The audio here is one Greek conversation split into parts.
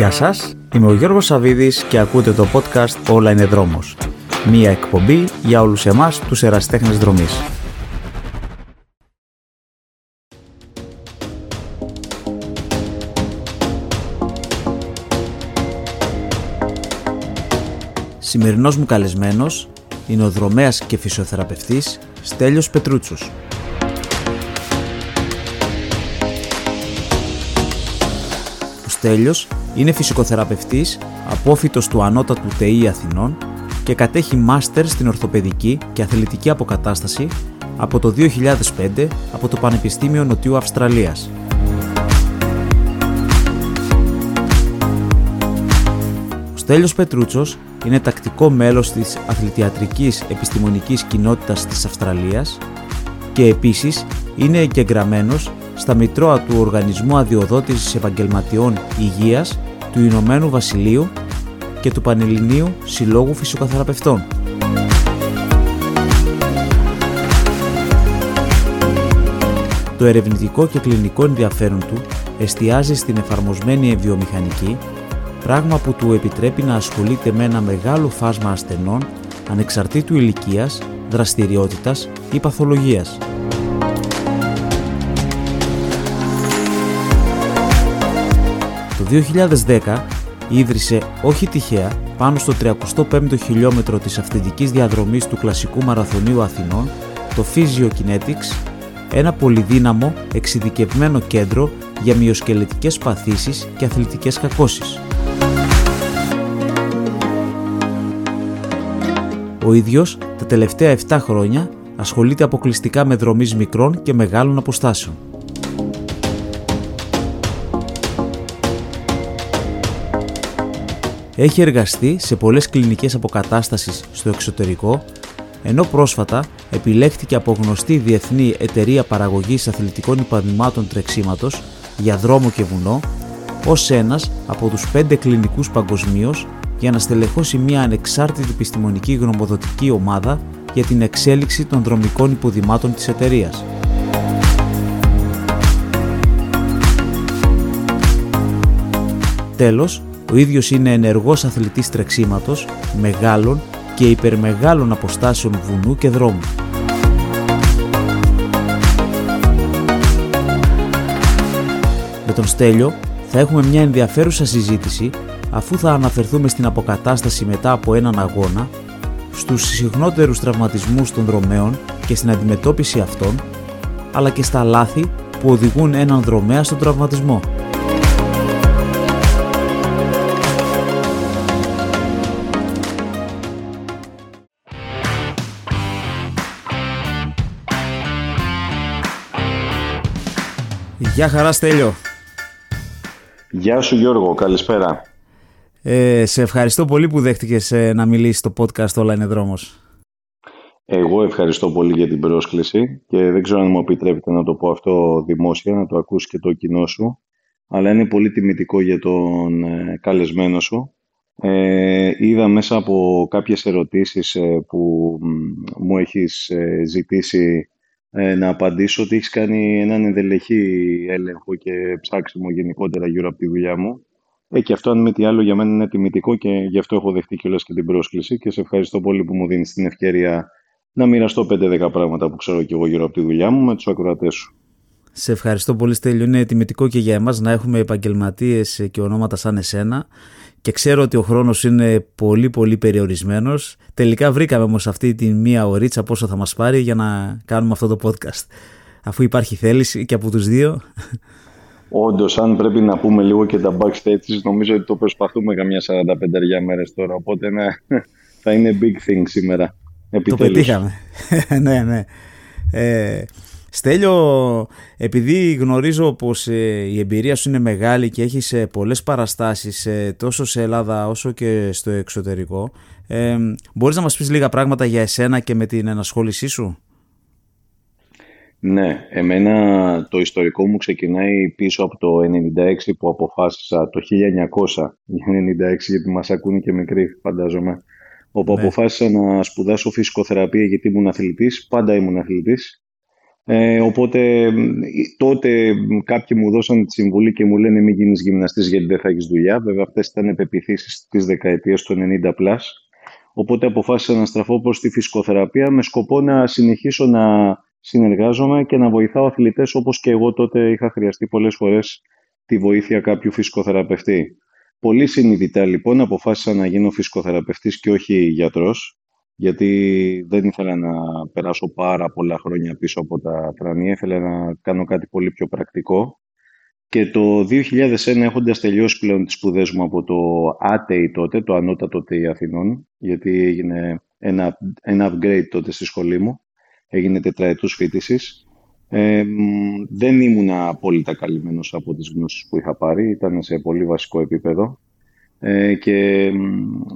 Γεια σας, είμαι ο Γιώργος Σαβίδης και ακούτε το podcast «Όλα είναι δρόμος». Μία εκπομπή για όλους εμάς τους εραστέχνες δρομής. Σημερινός μου καλεσμένος είναι ο δρομέας και φυσιοθεραπευτής Στέλιος Πετρούτσος. Στέλιος είναι φυσικοθεραπευτής, απόφυτος του Ανώτατου ΤΕΗ Αθηνών και κατέχει μάστερ στην ορθοπαιδική και αθλητική αποκατάσταση από το 2005 από το Πανεπιστήμιο Νοτιού Αυστραλίας. Ο Στέλιος Πετρούτσος είναι τακτικό μέλος της αθλητιατρικής επιστημονικής κοινότητας της Αυστραλίας και επίσης είναι εγγεγραμμένος στα Μητρώα του Οργανισμού Αδειοδότησης Επαγγελματιών Υγείας του Ηνωμένου Βασιλείου και του Πανελληνίου Συλλόγου Φυσικοθεραπευτών. Το ερευνητικό και κλινικό ενδιαφέρον του εστιάζει στην εφαρμοσμένη βιομηχανική, πράγμα που του επιτρέπει να ασχολείται με ένα μεγάλο φάσμα ασθενών ανεξαρτήτου ηλικίας, δραστηριότητας ή παθολογίας. 2010 ίδρυσε όχι τυχαία πάνω στο 35ο χιλιόμετρο της αυθεντικής διαδρομής του κλασικού μαραθωνίου Αθηνών το Physio Kinetics, ένα πολυδύναμο εξειδικευμένο κέντρο για μυοσκελετικές παθήσεις και αθλητικές κακώσεις. Ο ίδιος τα τελευταία 7 χρόνια ασχολείται αποκλειστικά με δρομείς μικρών και μεγάλων αποστάσεων. Έχει εργαστεί σε πολλές κλινικές αποκατάστασεις στο εξωτερικό, ενώ πρόσφατα επιλέχθηκε από γνωστή διεθνή εταιρεία παραγωγής αθλητικών υπαδημάτων τρεξίματος για δρόμο και βουνό, ως ένας από τους πέντε κλινικούς παγκοσμίως για να στελεχώσει μια ανεξάρτητη επιστημονική γνωμοδοτική ομάδα για την εξέλιξη των δρομικών υποδημάτων της εταιρείας. Τέλος, ο ίδιος είναι ενεργός αθλητής τρεξίματος, μεγάλων και υπερμεγάλων αποστάσεων βουνού και δρόμου. Με τον Στέλιο θα έχουμε μια ενδιαφέρουσα συζήτηση αφού θα αναφερθούμε στην αποκατάσταση μετά από έναν αγώνα, στους συχνότερους τραυματισμούς των δρομέων και στην αντιμετώπιση αυτών, αλλά και στα λάθη που οδηγούν έναν δρομέα στον τραυματισμό. Γεια χαρά Στέλιο. Γεια σου Γιώργο, καλησπέρα. Ε, σε ευχαριστώ πολύ που δέχτηκες ε, να μιλήσεις στο podcast «Όλα είναι δρόμος». Εγώ ευχαριστώ πολύ για την πρόσκληση και δεν ξέρω αν μου επιτρέπετε να το πω αυτό δημόσια, να το ακούσεις και το κοινό σου, αλλά είναι πολύ τιμητικό για τον ε, καλεσμένο σου. Ε, είδα μέσα από κάποιες ερωτήσεις ε, που μου έχεις ζητήσει να απαντήσω ότι έχεις κάνει έναν ενδελεχή έλεγχο και ψάξιμο γενικότερα γύρω από τη δουλειά μου ε, και αυτό, αν μη τι άλλο, για μένα είναι τιμητικό και γι' αυτό έχω δεχτεί κιόλας και την πρόσκληση και σε ευχαριστώ πολύ που μου δίνεις την ευκαιρία να μοιραστώ 5-10 πράγματα που ξέρω κι εγώ γύρω από τη δουλειά μου με τους ακροατές σου. Σε ευχαριστώ πολύ, Στέλιο. Είναι τιμητικό και για εμάς να έχουμε επαγγελματίες και ονόματα σαν εσένα. Και ξέρω ότι ο χρόνος είναι πολύ πολύ περιορισμένος. Τελικά βρήκαμε όμως αυτή τη μία ωρίτσα πόσο θα μας πάρει για να κάνουμε αυτό το podcast. Αφού υπάρχει θέληση και από τους δύο. Όντως, αν πρέπει να πούμε λίγο και τα backstage, νομίζω ότι το προσπαθούμε καμιά 45 μέρες τώρα. Οπότε ναι, θα είναι big thing σήμερα. Επιτέλους. Το πετύχαμε. ναι, ναι. Ε, Στέλιο, επειδή γνωρίζω πως ε, η εμπειρία σου είναι μεγάλη και έχεις ε, πολλές παραστάσεις ε, τόσο σε Ελλάδα όσο και στο εξωτερικό, ε, μπορείς να μας πεις λίγα πράγματα για εσένα και με την ενασχόλησή σου; Ναι, εμένα το ιστορικό μου ξεκινάει πίσω από το 96 που αποφάσισα, το 1900, 96 γιατί μας ακούνε και μικροί φαντάζομαι, όπου ναι. αποφάσισα να σπουδάσω φυσικοθεραπεία γιατί ήμουν αθλητής, πάντα ήμουν αθλητής Ε, οπότε τότε κάποιοι μου δώσαν τη συμβουλή και μου λένε μην γίνεις γυμναστής γιατί δεν θα έχεις δουλειά. Βέβαια αυτές ήταν επιπιθήσεις της δεκαετίας του 90+. Plus. Οπότε αποφάσισα να στραφώ προς τη φυσικοθεραπεία με σκοπό να συνεχίσω να συνεργάζομαι και να βοηθάω αθλητές όπως και εγώ τότε είχα χρειαστεί πολλές φορές τη βοήθεια κάποιου φυσικοθεραπευτή. Πολύ συνειδητά λοιπόν αποφάσισα να γίνω φυσικοθεραπευτής και όχι γιατρός γιατί δεν ήθελα να περάσω πάρα πολλά χρόνια πίσω από τα τρανία, ήθελα να κάνω κάτι πολύ πιο πρακτικό. Και το 2001, έχοντας τελειώσει πλέον τις σπουδές μου από το ΑΤΕΙ τότε, το Ανώτατο ΤΕΙ Αθηνών, γιατί έγινε ένα, ένα upgrade τότε στη σχολή μου, έγινε τετραετούς φοιτησης ε, δεν ήμουν απόλυτα καλυμμένος από τις γνώσεις που είχα πάρει, ήταν σε πολύ βασικό επίπεδο. Ε, και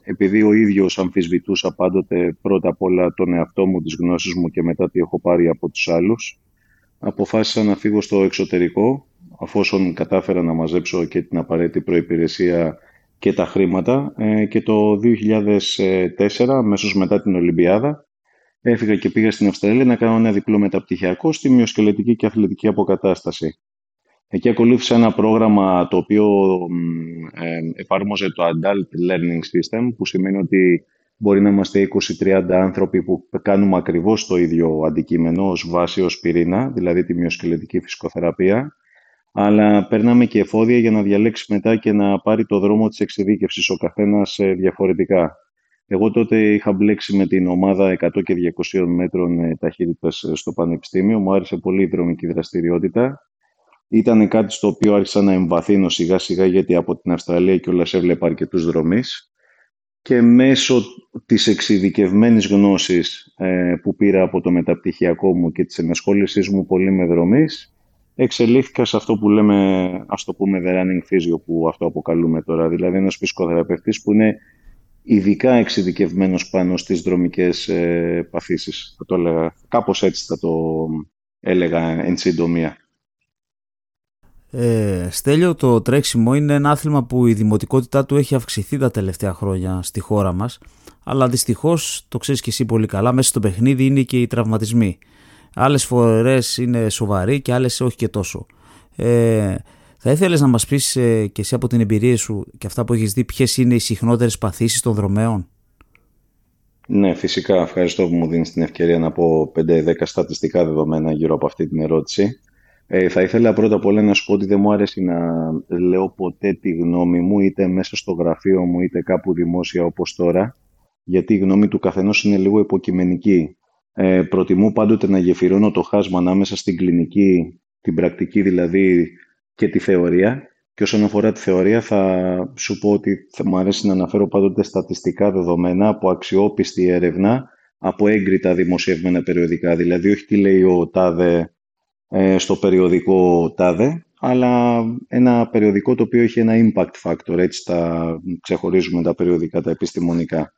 επειδή ο ίδιος αμφισβητούσα πάντοτε πρώτα απ' όλα τον εαυτό μου, τις γνώσεις μου και μετά τι έχω πάρει από τους άλλους, αποφάσισα να φύγω στο εξωτερικό, αφόσον κατάφερα να μαζέψω και την απαραίτητη προϋπηρεσία και τα χρήματα ε, και το 2004, μέσω μετά την Ολυμπιάδα, έφυγα και πήγα στην Αυστραλία να κάνω ένα διπλό μεταπτυχιακό στη μειοσκελετική και αθλητική αποκατάσταση. Εκεί ακολούθησα ένα πρόγραμμα το οποίο ε, εφάρμοζε το Adult Learning System, που σημαίνει ότι μπορεί να είμαστε 20-30 άνθρωποι που κάνουμε ακριβώς το ίδιο αντικείμενο ως βάση, ως πυρήνα, δηλαδή τη μειοσκελετική φυσικοθεραπεία, αλλά περνάμε και εφόδια για να διαλέξει μετά και να πάρει το δρόμο της εξειδίκευσης ο καθένας ε, διαφορετικά. Εγώ τότε είχα μπλέξει με την ομάδα 100 και 200 μέτρων ε, ταχύτητας στο Πανεπιστήμιο. Μου άρεσε πολύ η δρομική δραστηριότητα ήταν κάτι στο οποίο άρχισα να εμβαθύνω σιγά σιγά γιατί από την Αυστραλία και όλα έβλεπα αρκετούς δρομείς και μέσω της εξειδικευμένης γνώσης ε, που πήρα από το μεταπτυχιακό μου και της ενασχόλησής μου πολύ με δρομείς εξελίχθηκα σε αυτό που λέμε, ας το πούμε, the running physio που αυτό αποκαλούμε τώρα, δηλαδή ένας φυσικοθεραπευτής που είναι ειδικά εξειδικευμένος πάνω στις δρομικές ε, παθήσεις. Θα το έλεγα, κάπως έτσι θα το έλεγα εν συντομία. Ε, Στέλιο, το τρέξιμο είναι ένα άθλημα που η δημοτικότητά του έχει αυξηθεί τα τελευταία χρόνια στη χώρα μας, αλλά δυστυχώς, το ξέρεις και εσύ πολύ καλά, μέσα στο παιχνίδι είναι και οι τραυματισμοί. Άλλες φορές είναι σοβαροί και άλλες όχι και τόσο. Ε, θα ήθελες να μας πεις ε, και εσύ από την εμπειρία σου και αυτά που έχεις δει ποιες είναι οι συχνότερες παθήσεις των δρομέων. Ναι, φυσικά. Ευχαριστώ που μου δίνεις την ευκαιρία να πω 5-10 στατιστικά δεδομένα γύρω από αυτή την ερώτηση. Ε, θα ήθελα πρώτα απ' όλα να σου πω ότι δεν μου άρεσε να λέω ποτέ τη γνώμη μου είτε μέσα στο γραφείο μου είτε κάπου δημόσια όπως τώρα γιατί η γνώμη του καθενός είναι λίγο υποκειμενική. Ε, προτιμώ πάντοτε να γεφυρώνω το χάσμα ανάμεσα στην κλινική, την πρακτική δηλαδή και τη θεωρία και όσον αφορά τη θεωρία θα σου πω ότι θα μου αρέσει να αναφέρω πάντοτε στατιστικά δεδομένα από αξιόπιστη έρευνα από έγκριτα δημοσιευμένα περιοδικά. Δηλαδή όχι τι λέει ο τάδε ε, στο περιοδικό τάδε, αλλά ένα περιοδικό το οποίο έχει ένα impact factor, έτσι τα ξεχωρίζουμε τα περιοδικά, τα επιστημονικά.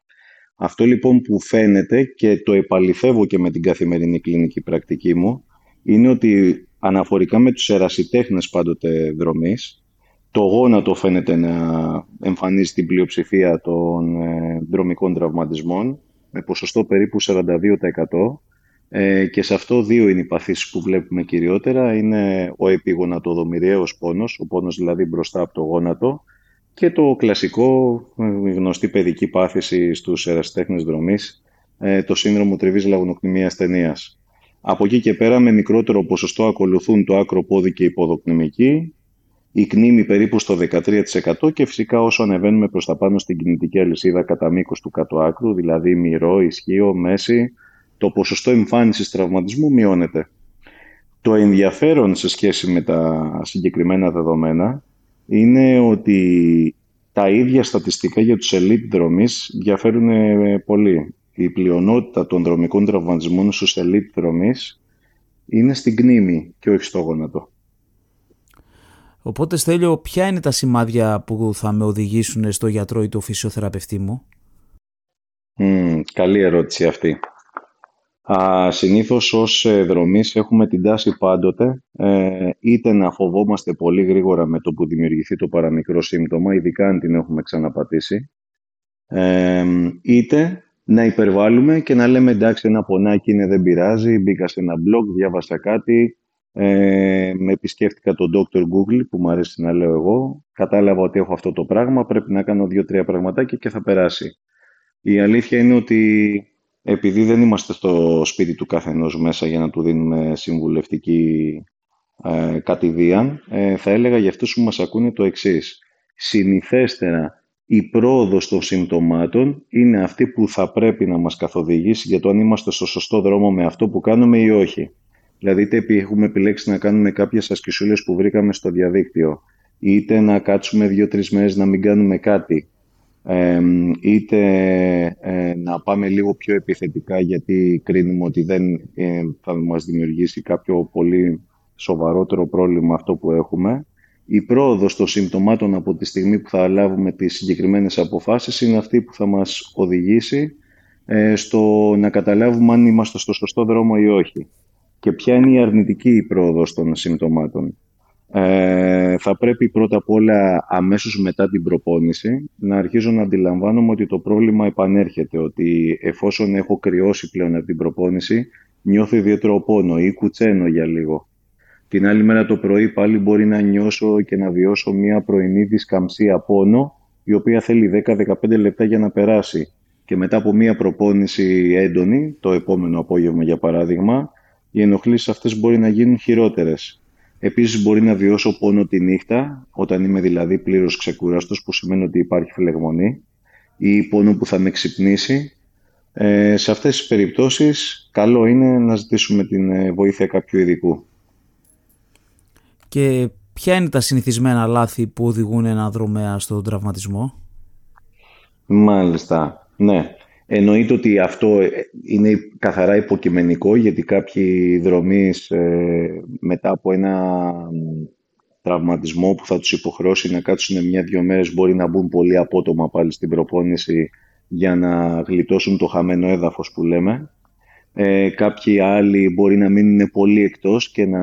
Αυτό λοιπόν που φαίνεται και το επαληθεύω και με την καθημερινή κλινική πρακτική μου, είναι ότι αναφορικά με τους ερασιτέχνες πάντοτε δρομής, το γόνατο φαίνεται να εμφανίζει την πλειοψηφία των ε, δρομικών τραυματισμών, με ποσοστό περίπου 42%, ε, και σε αυτό δύο είναι οι παθήσεις που βλέπουμε κυριότερα. Είναι ο επιγονατοδομηριαίος πόνος, ο πόνος δηλαδή μπροστά από το γόνατο και το κλασικό, η γνωστή παιδική πάθηση στους εραστέχνες δρομής, ε, το σύνδρομο τριβής λαγονοκνημίας ταινίας. Από εκεί και πέρα με μικρότερο ποσοστό ακολουθούν το άκρο πόδι και η ποδοκνημική, η κνήμη περίπου στο 13% και φυσικά όσο ανεβαίνουμε προς τα πάνω στην κινητική αλυσίδα κατά μήκος του κάτω άκρου, δηλαδή μυρό, ισχύο, μέση, το ποσοστό εμφάνισης τραυματισμού μειώνεται. Το ενδιαφέρον σε σχέση με τα συγκεκριμένα δεδομένα είναι ότι τα ίδια στατιστικά για τους elite δρομείς διαφέρουν ε, πολύ. Η πλειονότητα των δρομικών τραυματισμών στους elite δρομείς είναι στην κνήμη και όχι στο γόνατο. Οπότε Στέλιο, ποια είναι τα σημάδια που θα με οδηγήσουν στο γιατρό ή το φυσιοθεραπευτή μου; καλή ερώτηση αυτή. Α, συνήθως ως ε, δρομείς έχουμε την τάση πάντοτε ε, είτε να φοβόμαστε πολύ γρήγορα με το που δημιουργηθεί το παραμικρό σύμπτωμα, ειδικά αν την έχουμε ξαναπατήσει, ε, είτε να υπερβάλλουμε και να λέμε εντάξει ένα πονάκι είναι δεν πειράζει, μπήκα σε ένα blog, διάβασα κάτι, ε, με επισκέφτηκα τον Dr. Google που μου αρέσει να λέω εγώ, κατάλαβα ότι έχω αυτό το πράγμα, πρέπει να κάνω δύο-τρία πραγματάκια και θα περάσει. Η αλήθεια είναι ότι επειδή δεν είμαστε στο σπίτι του καθενός μέσα για να του δίνουμε συμβουλευτική ε, κατηδίαν, ε, θα έλεγα για αυτούς που μας ακούνε το εξής. Συνηθέστερα η πρόοδος των συμπτωμάτων είναι αυτή που θα πρέπει να μας καθοδηγήσει για το αν είμαστε στο σωστό δρόμο με αυτό που κάνουμε ή όχι. Δηλαδή, είτε έχουμε επιλέξει να κάνουμε κάποιες ασκησούλες που βρήκαμε στο διαδίκτυο, είτε να κάτσουμε δύο-τρεις μέρες να μην κάνουμε κάτι, είτε ε, να πάμε λίγο πιο επιθετικά γιατί κρίνουμε ότι δεν ε, θα μας δημιουργήσει κάποιο πολύ σοβαρότερο πρόβλημα αυτό που έχουμε. Η πρόοδος των συμπτωμάτων από τη στιγμή που θα λάβουμε τις συγκεκριμένες αποφάσεις είναι αυτή που θα μας οδηγήσει ε, στο να καταλάβουμε αν είμαστε στο σωστό δρόμο ή όχι. Και ποια είναι η αρνητική πρόοδος των συμπτωμάτων. Ε, θα πρέπει πρώτα απ' όλα αμέσως μετά την προπόνηση να αρχίζω να αντιλαμβάνομαι ότι το πρόβλημα επανέρχεται, ότι εφόσον έχω κρυώσει πλέον από την προπόνηση νιώθω ιδιαίτερο πόνο ή κουτσένω για λίγο. Την άλλη μέρα το πρωί πάλι μπορεί να νιώσω και να βιώσω μια πρωινή δισκαμψία πόνο η οποία θέλει 10-15 λεπτά για να περάσει. Και μετά από μια προπόνηση έντονη, το επόμενο απόγευμα για παράδειγμα, οι ενοχλήσεις αυτές μπορεί να γίνουν χειρότερες. Επίσης μπορεί να βιώσω πόνο τη νύχτα, όταν είμαι δηλαδή πλήρως ξεκουράστος, που σημαίνει ότι υπάρχει φλεγμονή, ή πόνο που θα με ξυπνήσει. Ε, σε αυτές τις περιπτώσεις, καλό είναι να ζητήσουμε την ε, βοήθεια κάποιου ειδικού. Και ποια είναι τα συνηθισμένα λάθη που οδηγούν ένα δρομέα στον τραυματισμό; Μάλιστα, ναι. Εννοείται ότι αυτό ε, είναι καθαρά υποκειμενικό γιατί κάποιοι δρομείς ε, μετά από ένα τραυματισμό που θα τους υποχρεώσει να κάτσουν μια-δυο μέρες μπορεί να μπουν πολύ απότομα πάλι στην προπόνηση για να γλιτώσουν το χαμένο έδαφος που λέμε. Ε, κάποιοι άλλοι μπορεί να μείνουν πολύ εκτός και να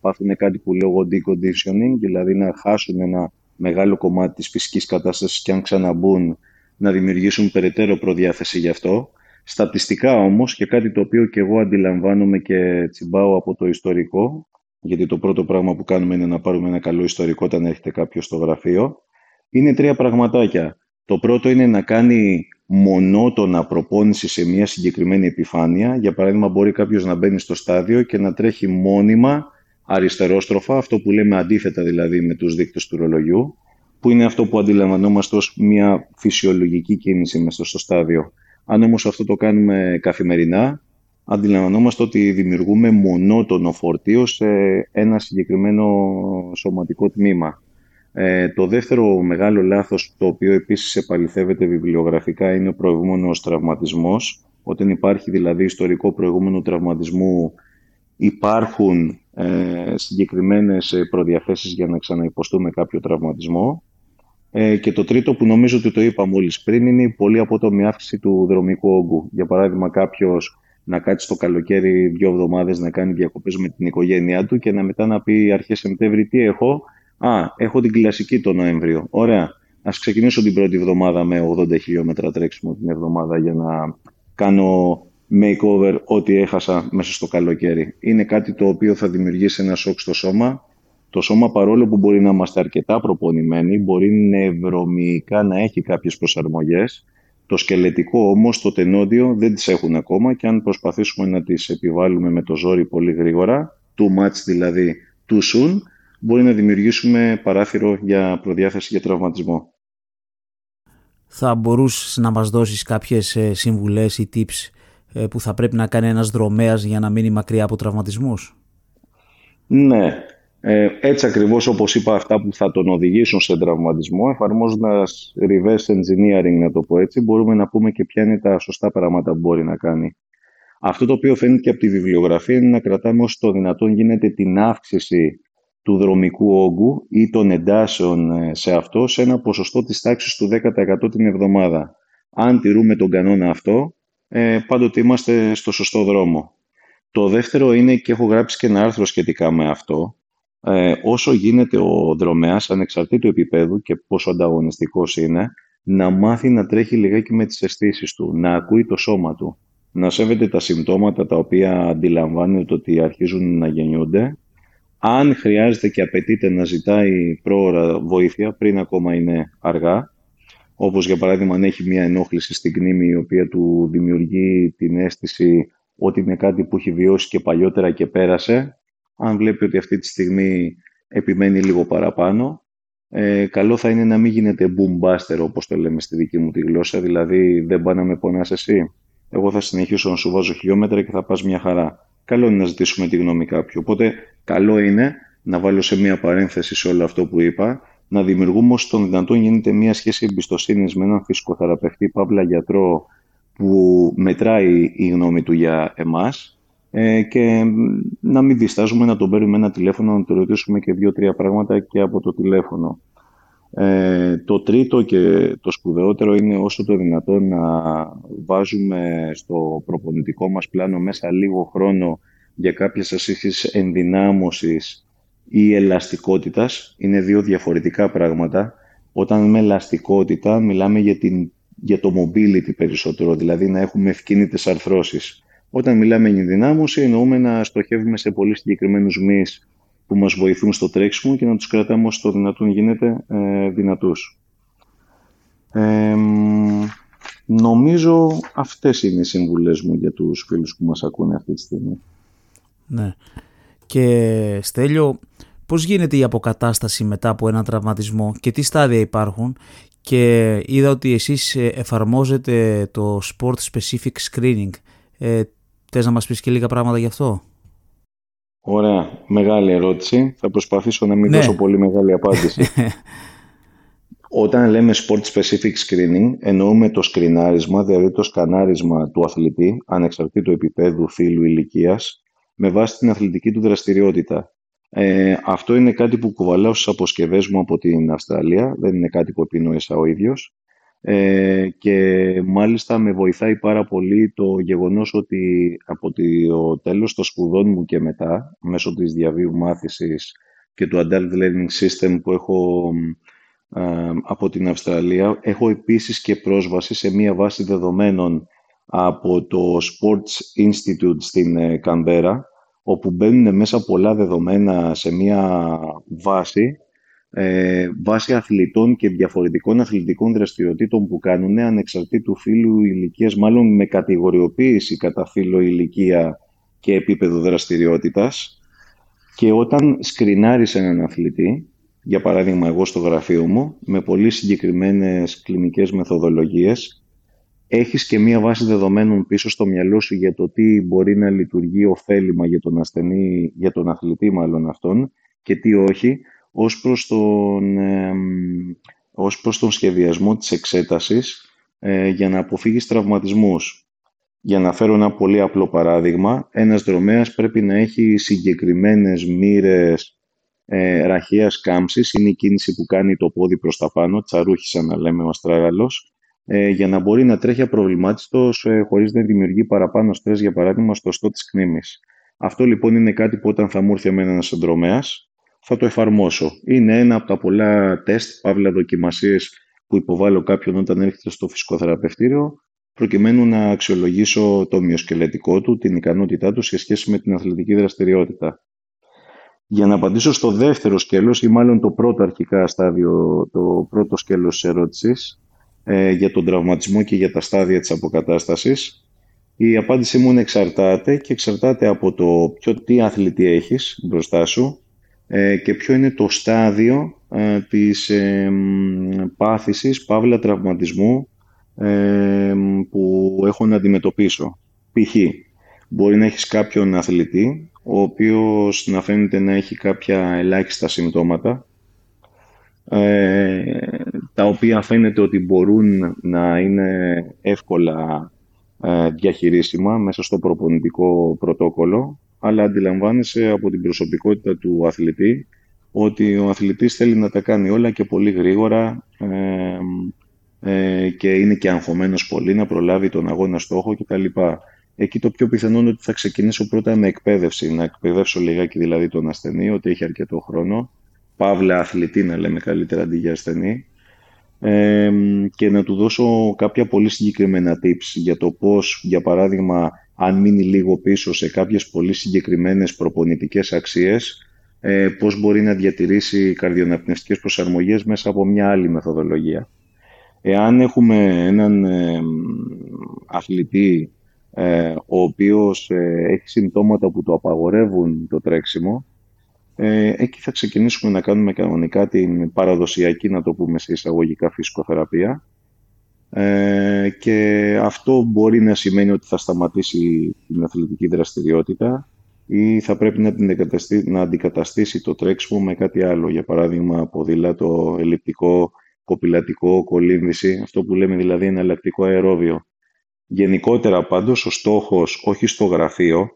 πάθουν κάτι που λέω εγώ deconditioning, δηλαδή να χάσουν ένα μεγάλο κομμάτι της φυσικής κατάστασης και αν ξαναμπούν να δημιουργήσουν περαιτέρω προδιάθεση γι' αυτό. Στατιστικά όμως και κάτι το οποίο και εγώ αντιλαμβάνομαι και τσιμπάω από το ιστορικό, γιατί το πρώτο πράγμα που κάνουμε είναι να πάρουμε ένα καλό ιστορικό όταν έρχεται κάποιος στο γραφείο, είναι τρία πραγματάκια. Το πρώτο είναι να κάνει μονότονα προπόνηση σε μια συγκεκριμένη επιφάνεια. Για παράδειγμα, μπορεί κάποιος να μπαίνει στο στάδιο και να τρέχει μόνιμα αριστερόστροφα, αυτό που λέμε αντίθετα δηλαδή με τους δείκτες του ρολογιού, που είναι αυτό που αντιλαμβανόμαστε ως μια φυσιολογική κίνηση μέσα στο στάδιο. Αν όμως αυτό το κάνουμε καθημερινά, αντιλαμβανόμαστε ότι δημιουργούμε μονότονο φορτίο σε ένα συγκεκριμένο σωματικό τμήμα. Ε, το δεύτερο μεγάλο λάθος, το οποίο επίσης επαληθεύεται βιβλιογραφικά, είναι ο προηγούμενος τραυματισμός. Όταν υπάρχει δηλαδή ιστορικό προηγούμενο τραυματισμού, υπάρχουν ε, συγκεκριμένες προδιαθέσεις για να ξαναυποστούμε κάποιο τραυματισμό. Ε, και το τρίτο που νομίζω ότι το είπα μόλις πριν είναι η πολύ απότομη αύξηση του δρομικού όγκου. Για παράδειγμα κάποιος να κάτσει το καλοκαίρι δύο εβδομάδες να κάνει διακοπές με την οικογένειά του και να μετά να πει αρχές Σεπτέμβρη τι έχω; Α, έχω την κλασική το Νοέμβριο. Ωραία. Ας ξεκινήσω την πρώτη εβδομάδα με 80 χιλιόμετρα τρέξιμο την εβδομάδα για να κάνω makeover ό,τι έχασα μέσα στο καλοκαίρι. Είναι κάτι το οποίο θα δημιουργήσει ένα σοκ στο σώμα το σώμα παρόλο που μπορεί να είμαστε αρκετά προπονημένοι, μπορεί νευρομυϊκά να έχει κάποιες προσαρμογές. Το σκελετικό όμως, το τενόντιο δεν τις έχουν ακόμα και αν προσπαθήσουμε να τις επιβάλλουμε με το ζόρι πολύ γρήγορα, too much δηλαδή, too soon, μπορεί να δημιουργήσουμε παράθυρο για προδιάθεση για τραυματισμό. Θα μπορούσες να μας δώσεις κάποιες ε, συμβουλές ή tips ε, που θα πρέπει να κάνει ένας δρομέας για να μείνει μακριά από τραυματισμούς; Ναι, ε, έτσι ακριβώς όπως είπα αυτά που θα τον οδηγήσουν σε τραυματισμό, εφαρμόζοντας reverse engineering να το πω έτσι, μπορούμε να πούμε και ποια είναι τα σωστά πράγματα που μπορεί να κάνει. Αυτό το οποίο φαίνεται και από τη βιβλιογραφία είναι να κρατάμε όσο το δυνατόν γίνεται την αύξηση του δρομικού όγκου ή των εντάσεων ε, σε αυτό σε ένα ποσοστό της τάξης του 10% την εβδομάδα. Αν τηρούμε τον κανόνα αυτό, ε, πάντοτε είμαστε στο σωστό δρόμο. Το δεύτερο είναι, και έχω γράψει και ένα άρθρο σχετικά με αυτό, ε, όσο γίνεται ο δρομέας, ανεξαρτήτου επίπεδου και πόσο ανταγωνιστικός είναι, να μάθει να τρέχει λιγάκι με τις αισθήσεις του, να ακούει το σώμα του, να σέβεται τα συμπτώματα τα οποία αντιλαμβάνεται ότι αρχίζουν να γεννιούνται. Αν χρειάζεται και απαιτείται να ζητάει πρόωρα βοήθεια πριν ακόμα είναι αργά, όπως για παράδειγμα αν έχει μια ενόχληση στην κνήμη η οποία του δημιουργεί την αίσθηση ότι είναι κάτι που έχει βιώσει και παλιότερα και πέρασε, αν βλέπει ότι αυτή τη στιγμή επιμένει λίγο παραπάνω, ε, καλό θα είναι να μην γίνεται boom buster όπως το λέμε στη δική μου τη γλώσσα, δηλαδή δεν πάει να με πονάς εσύ. Εγώ θα συνεχίσω να σου βάζω χιλιόμετρα και θα πας μια χαρά. Καλό είναι να ζητήσουμε τη γνώμη κάποιου. Οπότε καλό είναι να βάλω σε μια παρένθεση σε όλο αυτό που είπα, να δημιουργούμε όσο τον δυνατόν γίνεται μια σχέση εμπιστοσύνης με έναν φυσικοθεραπευτή, παύλα γιατρό, που μετράει η γνώμη του για εμάς ε, και να μην διστάζουμε να τον παίρνουμε ένα τηλέφωνο, να του ρωτήσουμε και δύο-τρία πράγματα και από το τηλέφωνο. Ε, το τρίτο και το σπουδαιότερο είναι όσο το δυνατόν να βάζουμε στο προπονητικό μας πλάνο μέσα λίγο χρόνο για κάποιες ασύχεις ενδυνάμωσης ή ελαστικότητας. Είναι δύο διαφορετικά πράγματα. Όταν με ελαστικότητα μιλάμε για, την, για το mobility περισσότερο, δηλαδή να έχουμε ευκίνητες αρθρώσεις. Όταν μιλάμε για ενδυνάμωση εννοούμε να στοχεύουμε σε πολύ συγκεκριμένους μυς που μας βοηθούν στο τρέξιμο και να τους κρατάμε όσο το δυνατόν γίνεται ε, δυνατούς. Ε, νομίζω αυτές είναι οι συμβουλές μου για τους φίλους που μας ακούνε αυτή τη στιγμή. Ναι. Και Στέλιο, πώς γίνεται η αποκατάσταση μετά από ένα τραυματισμό και τι στάδια υπάρχουν; Και είδα ότι εσείς ε, εφαρμόζετε το Sport Specific Screening. Ε, θες να μας πεις και λίγα πράγματα γι' αυτό; Ωραία. Μεγάλη ερώτηση. Θα προσπαθήσω να μην ναι. δώσω πολύ μεγάλη απάντηση. Όταν λέμε sport specific screening, εννοούμε το σκρινάρισμα, δηλαδή το σκανάρισμα του αθλητή, ανεξαρτήτου επίπεδου, φύλου, ηλικίας, με βάση την αθλητική του δραστηριότητα. Ε, αυτό είναι κάτι που κουβαλάω στις αποσκευές μου από την Αυστραλία, δεν είναι κάτι που επινόησα ο ίδιος. Ε, και μάλιστα με βοηθάει πάρα πολύ το γεγονός ότι από το τέλος των σπουδών μου και μετά, μέσω της διαβίου μάθησης και του Adult Learning System που έχω ε, από την Αυστραλία, έχω επίσης και πρόσβαση σε μία βάση δεδομένων από το Sports Institute στην ε, Καμπέρα, όπου μπαίνουν μέσα πολλά δεδομένα σε μία βάση ε, βάσει αθλητών και διαφορετικών αθλητικών δραστηριοτήτων που κάνουν ανεξαρτήτου φύλου ηλικίας, μάλλον με κατηγοριοποίηση κατά φύλο ηλικία και επίπεδο δραστηριότητας. Και όταν σκρινάρεις έναν αθλητή, για παράδειγμα εγώ στο γραφείο μου, με πολύ συγκεκριμένες κλινικές μεθοδολογίες, έχεις και μία βάση δεδομένων πίσω στο μυαλό σου για το τι μπορεί να λειτουργεί ωφέλιμα για τον ασθενή, για τον αθλητή μάλλον αυτόν και τι όχι, ως προς τον, ως προς τον σχεδιασμό της εξέτασης ε, για να αποφύγεις τραυματισμούς. Για να φέρω ένα πολύ απλό παράδειγμα, ένας δρομέας πρέπει να έχει συγκεκριμένες μοίρες ε, ραχίας κάμψης, είναι η κίνηση που κάνει το πόδι προς τα πάνω, τσαρούχισα να λέμε ο αστράγαλος, ε, για να μπορεί να τρέχει απροβλημάτιστος ε, χωρίς να δημιουργεί παραπάνω στρες, για παράδειγμα, στο στό της κνήμης. Αυτό λοιπόν είναι κάτι που όταν θα μου έρθει εμένα ένας δρομέας, θα το εφαρμόσω. Είναι ένα από τα πολλά τεστ, παύλα δοκιμασίες που υποβάλλω κάποιον όταν έρχεται στο φυσικό θεραπευτήριο, προκειμένου να αξιολογήσω το μυοσκελετικό του, την ικανότητά του σε σχέση με την αθλητική δραστηριότητα. Για να απαντήσω στο δεύτερο σκέλος, ή μάλλον το πρώτο αρχικά στάδιο, το πρώτο σκέλος της ερώτησης, ε, για τον τραυματισμό και για τα στάδια της αποκατάστασης, η απάντησή μου είναι εξαρτάται και εξαρτάται από το ποιο τι αθλητή έχεις μπροστά σου, ε, και ποιο είναι το στάδιο ε, της ε, πάθησης, παύλα τραυματισμού ε, που έχω να αντιμετωπίσω. Π.χ. μπορεί να έχεις κάποιον αθλητή, ο οποίος να φαίνεται να έχει κάποια ελάχιστα συμπτώματα, τα οποία φαίνεται ότι μπορούν να είναι εύκολα διαχειρίσιμα μέσα στο προπονητικό πρωτόκολλο αλλά αντιλαμβάνεσαι από την προσωπικότητα του αθλητή ότι ο αθλητής θέλει να τα κάνει όλα και πολύ γρήγορα ε, ε, και είναι και αγχωμένος πολύ να προλάβει τον αγώνα στόχο κτλ. Εκεί το πιο πιθανό είναι ότι θα ξεκινήσω πρώτα με εκπαίδευση, να εκπαιδεύσω λιγάκι δηλαδή τον ασθενή, ότι έχει αρκετό χρόνο. Παύλα αθλητή να λέμε καλύτερα αντί για ασθενή. και να του δώσω κάποια πολύ συγκεκριμένα tips για το πώς, για παράδειγμα, αν μείνει λίγο πίσω σε κάποιες πολύ συγκεκριμένες προπονητικές αξίες, ε, πώς μπορεί να διατηρήσει καρδιοναπνευστικές προσαρμογές μέσα από μια άλλη μεθοδολογία. Εάν έχουμε έναν ε, αθλητή ε, ο οποίος ε, έχει συμπτώματα που το απαγορεύουν το τρέξιμο, ε, εκεί θα ξεκινήσουμε να κάνουμε κανονικά την παραδοσιακή, να το πούμε σε εισαγωγικά, φυσικοθεραπεία. Ε, και αυτό μπορεί να σημαίνει ότι θα σταματήσει την αθλητική δραστηριότητα ή θα πρέπει να, την να αντικαταστήσει το τρέξιμο με κάτι άλλο. Για παράδειγμα, ποδήλατο, ελλειπτικό, κοπηλατικό, κολύμβηση, αυτό που λέμε δηλαδή εναλλακτικό αερόβιο. Γενικότερα πάντως ο στόχος, όχι στο γραφείο,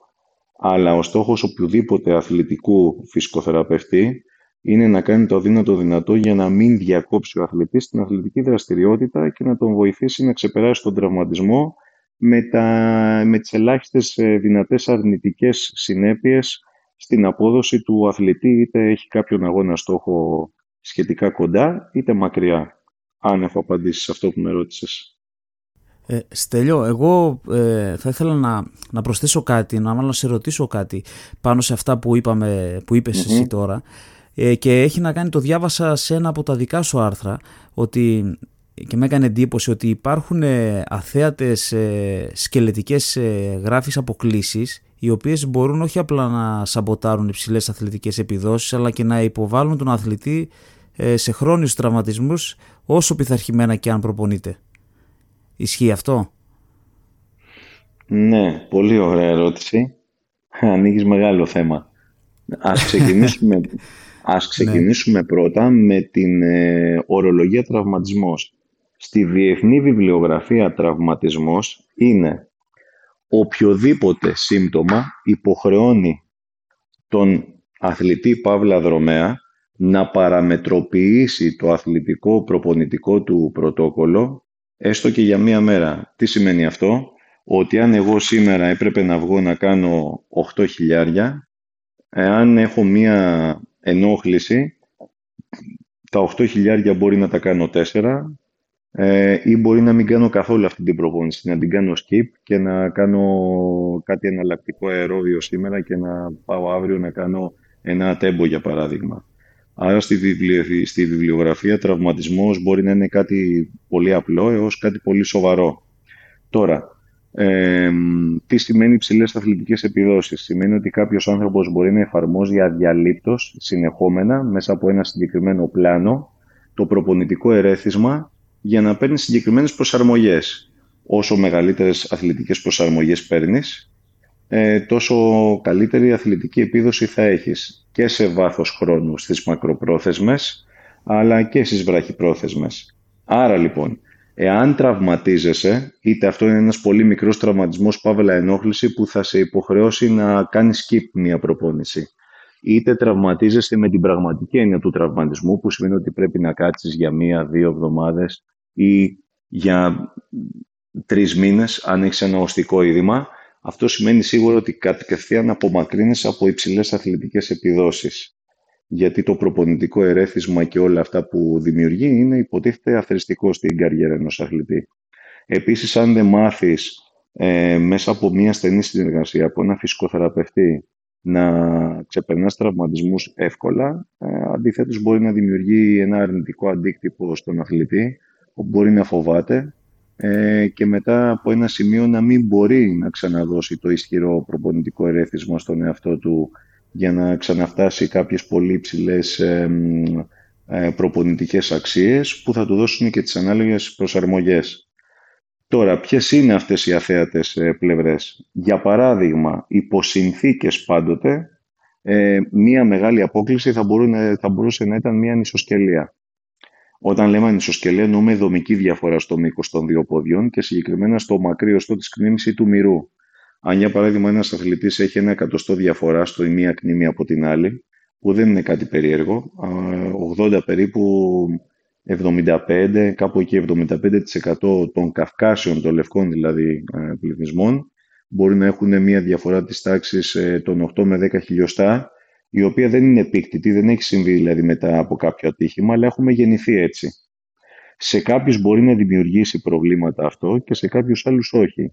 αλλά ο στόχος οποιοδήποτε αθλητικού φυσικοθεραπευτή είναι να κάνει το αδύνατο δυνατό για να μην διακόψει ο αθλητής την αθλητική δραστηριότητα και να τον βοηθήσει να ξεπεράσει τον τραυματισμό με, τα, με τις ελάχιστες ε, δυνατές αρνητικές συνέπειες στην απόδοση του αθλητή, είτε έχει κάποιον αγώνα στόχο σχετικά κοντά, είτε μακριά. Αν έχω απαντήσεις σε αυτό που με ρώτησες. Ε, Στέλιο, εγώ ε, θα ήθελα να, να προσθέσω κάτι, να μάλλον σε ρωτήσω κάτι πάνω σε αυτά που, είπαμε, που είπες εσύ τώρα ε, και έχει να κάνει, το διάβασα σε ένα από τα δικά σου άρθρα ότι και με έκανε εντύπωση ότι υπάρχουν ε, αθέατες ε, σκελετικές ε, γράφεις αποκλήσεις οι οποίες μπορούν όχι απλά να σαμποτάρουν υψηλές αθλητικές επιδόσεις αλλά και να υποβάλουν τον αθλητή ε, σε χρόνιους τραυματισμούς όσο πειθαρχημένα και αν προπονείται. Ισχύει αυτό; Ναι, πολύ ωραία ερώτηση. Ανοίγεις μεγάλο θέμα. Ας ξεκινήσουμε, ας ναι. ξεκινήσουμε πρώτα με την ε, ορολογία τραυματισμός. Στη Διεθνή Βιβλιογραφία τραυματισμός είναι οποιοδήποτε σύμπτωμα υποχρεώνει τον αθλητή Παύλα Δρομέα να παραμετροποιήσει το αθλητικό προπονητικό του πρωτόκολλο έστω και για μία μέρα. Τι σημαίνει αυτό; Ότι αν εγώ σήμερα έπρεπε να βγω να κάνω 8 χιλιάρια, εάν έχω μία ενόχληση, τα 8 χιλιάρια μπορεί να τα κάνω 4 ε, ή μπορεί να μην κάνω καθόλου αυτή την προπόνηση, να την κάνω skip και να κάνω κάτι εναλλακτικό αερόβιο σήμερα και να πάω αύριο να κάνω ένα τέμπο για παράδειγμα. Άρα στη, στη βιβλιογραφία τραυματισμός μπορεί να είναι κάτι πολύ απλό έως κάτι πολύ σοβαρό. Τώρα, ε, τι σημαίνει υψηλές αθλητικές επιδόσεις. Σημαίνει ότι κάποιος άνθρωπος μπορεί να εφαρμόζει αδιαλείπτως, συνεχόμενα, μέσα από ένα συγκεκριμένο πλάνο, το προπονητικό ερέθισμα για να παίρνει συγκεκριμένες προσαρμογές. Όσο μεγαλύτερες αθλητικές προσαρμογές παίρνεις, ε, τόσο καλύτερη αθλητική επίδοση θα έχεις και σε βάθος χρόνου στις μακροπρόθεσμες, αλλά και στις βραχυπρόθεσμες. Άρα λοιπόν, εάν τραυματίζεσαι, είτε αυτό είναι ένας πολύ μικρός τραυματισμός, παύλα ενόχληση, που θα σε υποχρεώσει να κάνεις skip μια προπόνηση, είτε τραυματίζεσαι με την πραγματική έννοια του τραυματισμού, που σημαίνει ότι πρέπει να κάτσεις για μία-δύο εβδομάδες ή για τρεις μήνες, αν έχεις ένα οστικό είδημα, αυτό σημαίνει σίγουρα ότι κατευθείαν απομακρύνεσαι από υψηλές αθλητικές επιδόσεις. Γιατί το προπονητικό ερέθισμα και όλα αυτά που δημιουργεί είναι υποτίθεται αθρηστικό στην καριέρα ενός αθλητή. Επίσης, αν δεν μάθεις ε, μέσα από μια στενή συνεργασία από ένα φυσικοθεραπευτή να ξεπερνάς τραυματισμούς εύκολα, ε, αντιθέτως μπορεί να δημιουργεί ένα αρνητικό αντίκτυπο στον αθλητή, που μπορεί να φοβάται ε, και μετά από ένα σημείο να μην μπορεί να ξαναδώσει το ισχυρό προπονητικό ερέθισμα στον εαυτό του για να ξαναφτάσει κάποιες πολύ υψηλές ε, ε, προπονητικές αξίες που θα του δώσουν και τις ανάλογες προσαρμογές. Τώρα, ποιες είναι αυτές οι αθέατες ε, πλευρές; Για παράδειγμα, υπό συνθήκες πάντοτε, ε, μία μεγάλη απόκληση θα, θα μπορούσε να ήταν μία νησοσκελία. Όταν λέμε ανισοσκελία, εννοούμε δομική διαφορά στο μήκος των δύο ποδιών και συγκεκριμένα στο μακρύ οστό της κνήμη ή του μυρού. Αν για παράδειγμα ένας αθλητής έχει ένα εκατοστό διαφορά στο η μία κνήμη από την άλλη, που δεν είναι κάτι περίεργο, 80 περίπου 75, κάπου εκεί 75% των καυκάσεων, των λευκών δηλαδή ε, πληθυσμών, μπορεί να έχουν μία διαφορά της τάξης ε, των 8 με 10 χιλιοστά η οποία δεν είναι επίκτητη, δεν έχει συμβεί δηλαδή μετά από κάποιο ατύχημα, αλλά έχουμε γεννηθεί έτσι. Σε κάποιους μπορεί να δημιουργήσει προβλήματα αυτό και σε κάποιους άλλους όχι.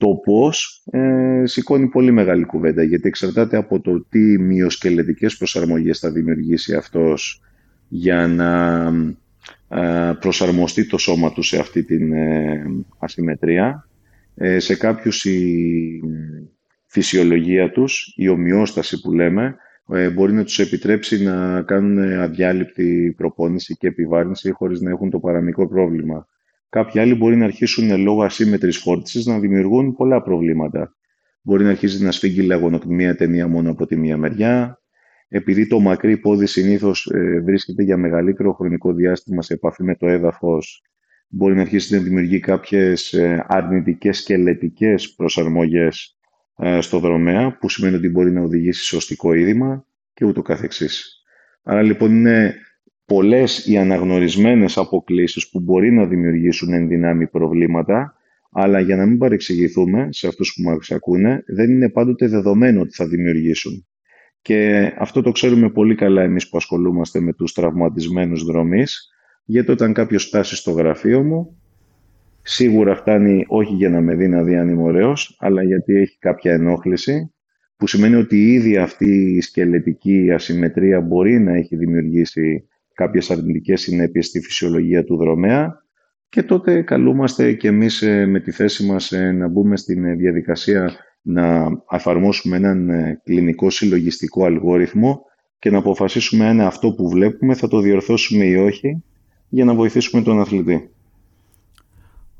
Το πώς ε, σηκώνει πολύ μεγάλη κουβέντα γιατί εξαρτάται από το τι μειοσκελετικές προσαρμογές θα δημιουργήσει αυτός για να ε, προσαρμοστεί το σώμα του σε αυτή την ε, ασυμμετρία. Ε, σε κάποιους η φυσιολογία τους, η ομοιόσταση που λέμε, μπορεί να τους επιτρέψει να κάνουν αδιάλειπτη προπόνηση και επιβάρυνση χωρίς να έχουν το παραμικρό πρόβλημα. Κάποιοι άλλοι μπορεί να αρχίσουν λόγω ασύμμετρης φόρτισης να δημιουργούν πολλά προβλήματα. Μπορεί να αρχίσει να σφίγγει λαγονοκμία ταινία μόνο από τη μία μεριά, επειδή το μακρύ πόδι συνήθως ε, βρίσκεται για μεγαλύτερο χρονικό διάστημα σε επαφή με το έδαφος, μπορεί να αρχίσει να δημιουργεί κάποιες ε, αρνητικές σκελετικές προσαρμογές ε, στο δρομέα, που σημαίνει ότι μπορεί να οδηγήσει σε οστικό είδημα και ούτω καθεξής. Άρα λοιπόν είναι πολλές οι αναγνωρισμένες αποκλήσεις που μπορεί να δημιουργήσουν ενδυνάμει προβλήματα, αλλά για να μην παρεξηγηθούμε σε αυτούς που μας ακούνε, δεν είναι πάντοτε δεδομένο ότι θα δημιουργήσουν. Και αυτό το ξέρουμε πολύ καλά εμείς που ασχολούμαστε με τους τραυματισμένους δρομείς, γιατί όταν κάποιος φτάσει στο γραφείο μου, σίγουρα φτάνει όχι για να με δει να δει αν είμαι ωραίος, αλλά γιατί έχει κάποια ενόχληση, που σημαίνει ότι ήδη αυτή η σκελετική ασυμμετρία μπορεί να έχει δημιουργήσει κάποιες αρνητικές συνέπειες στη φυσιολογία του δρομέα και τότε καλούμαστε και εμείς ε, με τη θέση μας ε, να μπούμε στην ε, διαδικασία να εφαρμόσουμε έναν ε, κλινικό συλλογιστικό αλγόριθμο και να αποφασίσουμε αν αυτό που βλέπουμε θα το διορθώσουμε ή όχι για να βοηθήσουμε τον αθλητή.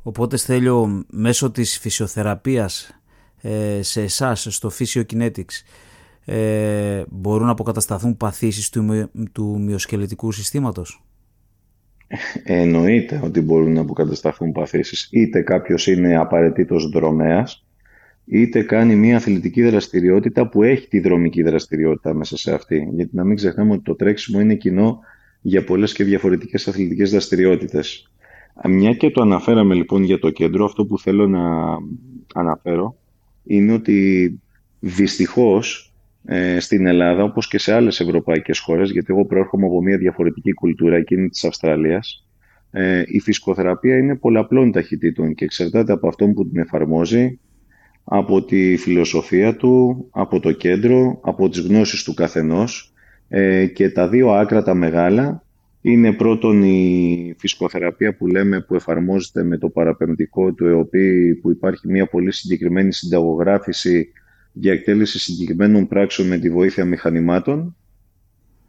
Οπότε Στέλιο, μέσω της φυσιοθεραπείας ε, σε εσάς, στο Physiokinetics, ε, μπορούν να αποκατασταθούν παθήσεις του, του μυοσκελετικού συστήματος; Εννοείται ότι μπορούν να αποκατασταθούν παθήσεις. Είτε κάποιος είναι απαραίτητος δρομέας, είτε κάνει μια αθλητική δραστηριότητα που έχει τη δρομική δραστηριότητα μέσα σε αυτή. Γιατί να μην ξεχνάμε ότι το τρέξιμο είναι κοινό για πολλές και διαφορετικές αθλητικές δραστηριότητες. Μια και το αναφέραμε λοιπόν για το κέντρο, αυτό που θέλω να αναφέρω είναι ότι δυστυχώς ε, στην Ελλάδα, όπως και σε άλλες ευρωπαϊκές χώρες, γιατί εγώ προέρχομαι από μια διαφορετική κουλτούρα, εκείνη της Αυστραλίας, ε, η φυσικοθεραπεία είναι πολλαπλών ταχυτήτων και εξαρτάται από αυτόν που την εφαρμόζει, από τη φιλοσοφία του, από το κέντρο, από τις γνώσεις του καθενός ε, και τα δύο άκρα τα μεγάλα είναι πρώτον η φυσικοθεραπεία που λέμε που εφαρμόζεται με το παραπεμπτικό του ΕΟΠΗ που υπάρχει μια πολύ συγκεκριμένη συνταγογράφηση για εκτέλεση συγκεκριμένων πράξεων με τη βοήθεια μηχανημάτων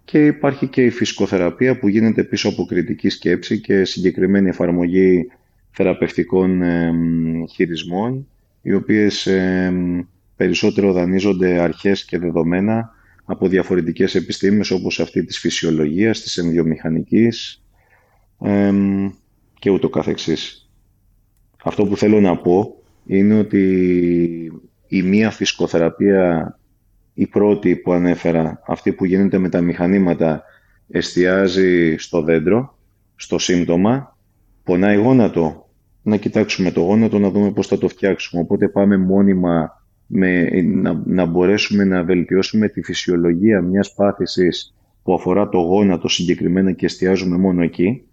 και υπάρχει και η φυσικοθεραπεία που γίνεται πίσω από κριτική σκέψη και συγκεκριμένη εφαρμογή θεραπευτικών χειρισμών οι οποίες περισσότερο δανείζονται αρχές και δεδομένα από διαφορετικές επιστήμες όπως αυτή της φυσιολογίας, της ενδιομηχανικής και ούτω καθεξής. Αυτό που θέλω να πω είναι ότι η μία φυσικοθεραπεία, η πρώτη που ανέφερα, αυτή που γίνεται με τα μηχανήματα, εστιάζει στο δέντρο, στο σύμπτωμα, πονάει γόνατο, να κοιτάξουμε το γόνατο, να δούμε πώς θα το φτιάξουμε. Οπότε πάμε μόνιμα με, να, να μπορέσουμε να βελτιώσουμε τη φυσιολογία μιας πάθησης που αφορά το γόνατο συγκεκριμένα και εστιάζουμε μόνο εκεί.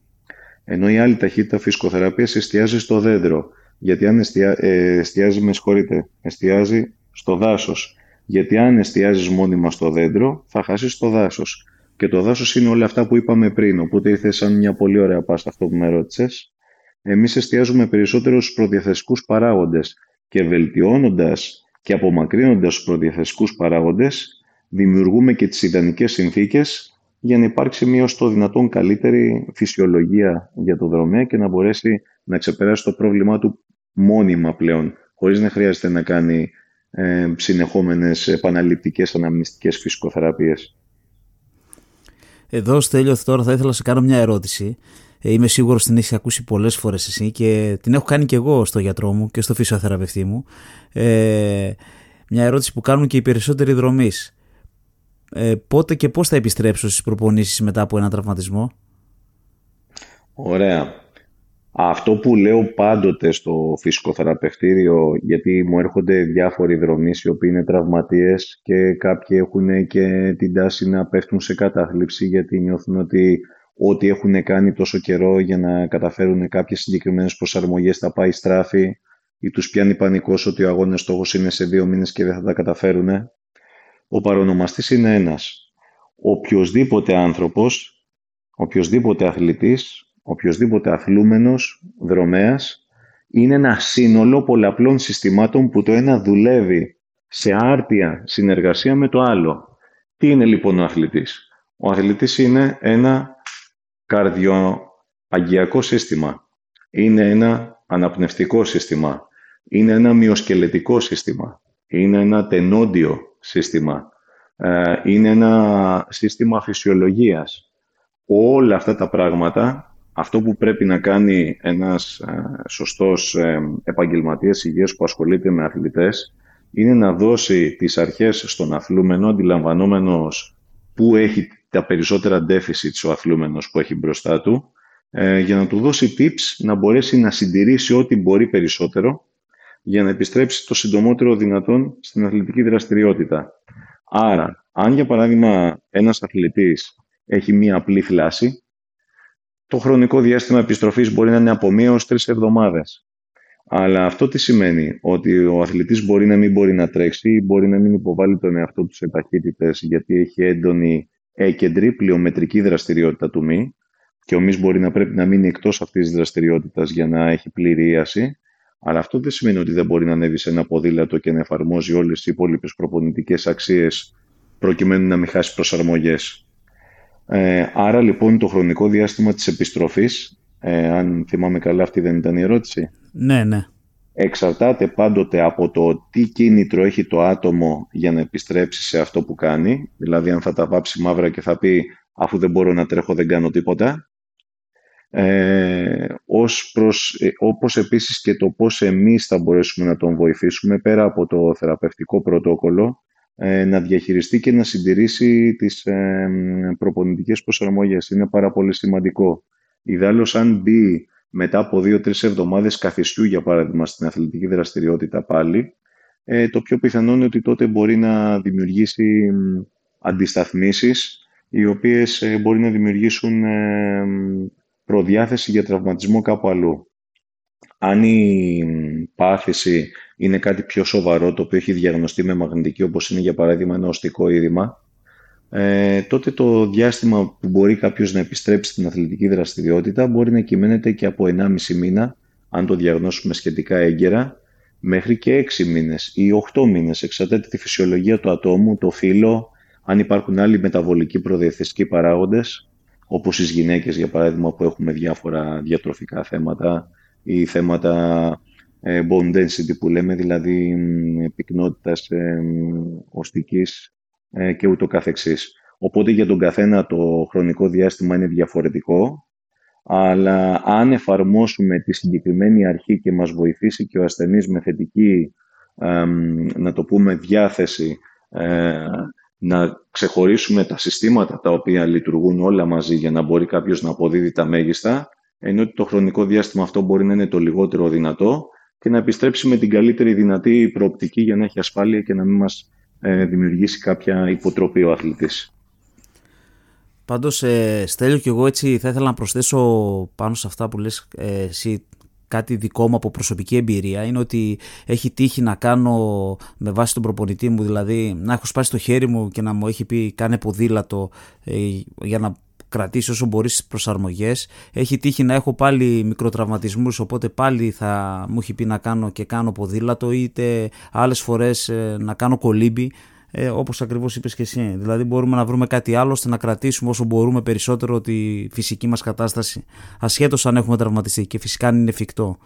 Ενώ η άλλη ταχύτητα φυσικοθεραπείας εστιάζει στο δέντρο. Γιατί αν εστια, ε, εστιάζει, με συγχωρείτε, εστιάζει στο δάσος. Γιατί αν εστιάζεις μόνιμα στο δέντρο, θα χάσεις το δάσος. Και το δάσος είναι όλα αυτά που είπαμε πριν. Οπότε ήρθε σαν μια πολύ ωραία πάστα αυτό που με ρώτησες εμείς εστιάζουμε περισσότερο στους προδιαθεσικούς παράγοντες και βελτιώνοντας και απομακρύνοντας τους προδιαθεσικούς παράγοντες, δημιουργούμε και τις ιδανικές συνθήκες για να υπάρξει μια ως το δυνατόν καλύτερη φυσιολογία για το δρομέα και να μπορέσει να ξεπεράσει το πρόβλημά του μόνιμα πλέον, χωρίς να χρειάζεται να κάνει ε, συνεχόμενες επαναληπτικές αναμνηστικές φυσικοθεραπείες. Εδώ, Στέλιος, τώρα θα ήθελα να σε κάνω μια ερώτηση. Ε, είμαι σίγουρος την έχεις ακούσει πολλές φορές εσύ και την έχω κάνει και εγώ στο γιατρό μου και στο φυσιοθεραπευτή μου. Ε, μια ερώτηση που κάνουν και οι περισσότεροι δρομείς. Ε, πότε και πώς θα επιστρέψω στις προπονήσεις μετά από ένα τραυματισμό; Ωραία. Αυτό που λέω πάντοτε στο φυσικοθεραπευτήριο, γιατί μου έρχονται διάφοροι δρομείς οι οποίοι είναι τραυματίες και κάποιοι έχουν και την τάση να πέφτουν σε κατάθλιψη γιατί νιώθουν ότι ό,τι έχουν κάνει τόσο καιρό για να καταφέρουν κάποιες συγκεκριμένες προσαρμογές θα πάει στράφη ή τους πιάνει πανικός ότι ο αγώνας στόχος είναι σε δύο μήνες και δεν θα τα καταφέρουν. Ο παρονομαστής είναι ένας. Οποιοςδήποτε άνθρωπος, οποιοδήποτε αθλητής, οποιοδήποτε αθλούμενος, δρομέας, είναι ένα σύνολο πολλαπλών συστημάτων που το ένα δουλεύει σε άρτια συνεργασία με το άλλο. Τι είναι λοιπόν ο αθλητής; Ο αθλητής είναι ένα καρδιοαγγειακό σύστημα. Είναι ένα αναπνευστικό σύστημα. Είναι ένα μυοσκελετικό σύστημα. Είναι ένα τενόντιο σύστημα. Ε, είναι ένα σύστημα φυσιολογίας. Όλα αυτά τα πράγματα, αυτό που πρέπει να κάνει ένας ε, σωστός ε, επαγγελματίας υγείας που ασχολείται με αθλητές, είναι να δώσει τις αρχές στον αθλούμενο, αντιλαμβανόμενος που έχει τα περισσότερα deficits ο αθλούμενος που έχει μπροστά του, ε, για να του δώσει tips να μπορέσει να συντηρήσει ό,τι μπορεί περισσότερο για να επιστρέψει το συντομότερο δυνατόν στην αθλητική δραστηριότητα. Άρα, αν για παράδειγμα ένας αθλητής έχει μία απλή θλάση, το χρονικό διάστημα επιστροφής μπορεί να είναι από μία ως τρεις εβδομάδες. Αλλά αυτό τι σημαίνει, ότι ο αθλητής μπορεί να μην μπορεί να τρέξει ή μπορεί να μην υποβάλει τον εαυτό του σε ταχύτητες γιατί έχει έντονη έκεντρη πλειομετρική δραστηριότητα του μη και ο μης μπορεί να πρέπει να μείνει εκτός αυτής της δραστηριότητας για να έχει πλήρη ίαση. Αλλά αυτό δεν σημαίνει ότι δεν μπορεί να ανέβει σε ένα ποδήλατο και να εφαρμόζει όλες τις υπόλοιπες προπονητικές αξίες προκειμένου να μην χάσει προσαρμογές. Ε, άρα λοιπόν το χρονικό διάστημα της επιστροφής, ε, αν θυμάμαι καλά αυτή δεν ήταν η ερώτηση. Ναι, ναι. Εξαρτάται πάντοτε από το τι κίνητρο έχει το άτομο για να επιστρέψει σε αυτό που κάνει. Δηλαδή αν θα τα βάψει μαύρα και θα πει αφού δεν μπορώ να τρέχω δεν κάνω τίποτα. Ε, ως προς, ε, όπως επίσης και το πώς εμείς θα μπορέσουμε να τον βοηθήσουμε πέρα από το θεραπευτικό πρωτόκολλο ε, να διαχειριστεί και να συντηρήσει τις ε, προπονητικές προσαρμογές. Είναι πάρα πολύ σημαντικό. Ιδάλλως αν μπει μετά από δύο-τρεις εβδομάδες καθιστού, για παράδειγμα, στην αθλητική δραστηριότητα πάλι, ε, το πιο πιθανό είναι ότι τότε μπορεί να δημιουργήσει αντισταθμίσεις, οι οποίες ε, μπορεί να δημιουργήσουν ε, προδιάθεση για τραυματισμό κάπου αλλού. Αν η πάθηση είναι κάτι πιο σοβαρό, το οποίο έχει διαγνωστεί με μαγνητική, όπως είναι για παράδειγμα ένα οστικό είδημα, ε, τότε το διάστημα που μπορεί κάποιος να επιστρέψει στην αθλητική δραστηριότητα μπορεί να κυμαίνεται και από 1,5 μήνα, αν το διαγνώσουμε σχετικά έγκαιρα, μέχρι και 6 μήνες ή 8 μήνες. Εξαρτάται τη φυσιολογία του ατόμου, το φύλλο, αν υπάρχουν άλλοι μεταβολικοί προδιαθεστικοί παράγοντες, όπως στις γυναίκες για παράδειγμα που έχουμε διάφορα διατροφικά θέματα ή θέματα ε, bone density που λέμε, δηλαδή πυκνότητας ε, οστικής ε, και ούτω καθεξής. Οπότε για τον καθένα το χρονικό διάστημα είναι διαφορετικό, αλλά αν εφαρμόσουμε τη συγκεκριμένη αρχή και μας βοηθήσει και ο ασθενής με θετική, να το πούμε, διάθεση, ε, να ξεχωρίσουμε τα συστήματα τα οποία λειτουργούν όλα μαζί για να μπορεί κάποιος να αποδίδει τα μέγιστα, ενώ το χρονικό διάστημα αυτό μπορεί να είναι το λιγότερο δυνατό και να επιστρέψει με την καλύτερη δυνατή προοπτική για να έχει ασφάλεια και να μην μας ε, δημιουργήσει κάποια υποτροπή ο αθλητής. Πάντως, ε, Στέλιο και εγώ έτσι θα ήθελα να προσθέσω πάνω σε αυτά που λες ε, εσύ κάτι δικό μου από προσωπική εμπειρία είναι ότι έχει τύχει να κάνω με βάση τον προπονητή μου δηλαδή να έχω σπάσει το χέρι μου και να μου έχει πει κάνε ποδήλατο ε, για να κρατήσει όσο μπορείς τις προσαρμογές. Έχει τύχει να έχω πάλι μικροτραυματισμούς, οπότε πάλι θα μου έχει πει να κάνω και κάνω ποδήλατο, είτε άλλες φορές ε, να κάνω κολύμπι. Ε, Όπως ακριβώς είπες και εσύ. Δηλαδή, μπορούμε να βρούμε κάτι άλλο ώστε να κρατήσουμε όσο μπορούμε περισσότερο τη φυσική μας κατάσταση, ασχέτως αν έχουμε τραυματιστεί και φυσικά αν είναι εφικτό.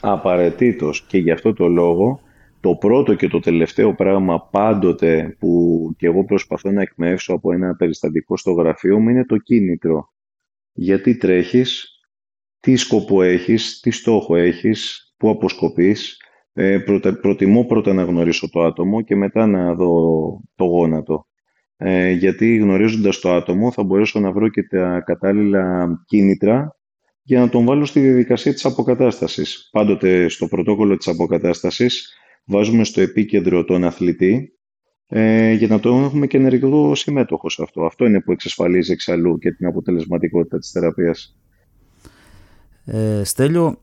Απαραίτητος. Και γι' αυτό το λόγο το πρώτο και το τελευταίο πράγμα πάντοτε που και εγώ προσπαθώ να εκμεύσω από ένα περιστατικό στο γραφείο μου είναι το κίνητρο. Γιατί τρέχεις, τι σκοπό έχεις, τι στόχο έχεις, πού αποσκοπείς. Ε, προτιμώ πρώτα να γνωρίσω το άτομο και μετά να δω το γόνατο. Ε, γιατί γνωρίζοντας το άτομο θα μπορέσω να βρω και τα κατάλληλα κίνητρα για να τον βάλω στη διαδικασία της αποκατάστασης. Πάντοτε στο πρωτόκολλο της αποκατάστασης βάζουμε στο επίκεντρο τον αθλητή ε, για να το έχουμε και ενεργό συμμέτοχο σε αυτό. Αυτό είναι που εξασφαλίζει εξαλλού και την αποτελεσματικότητα της θεραπείας. Ε, Στέλιο,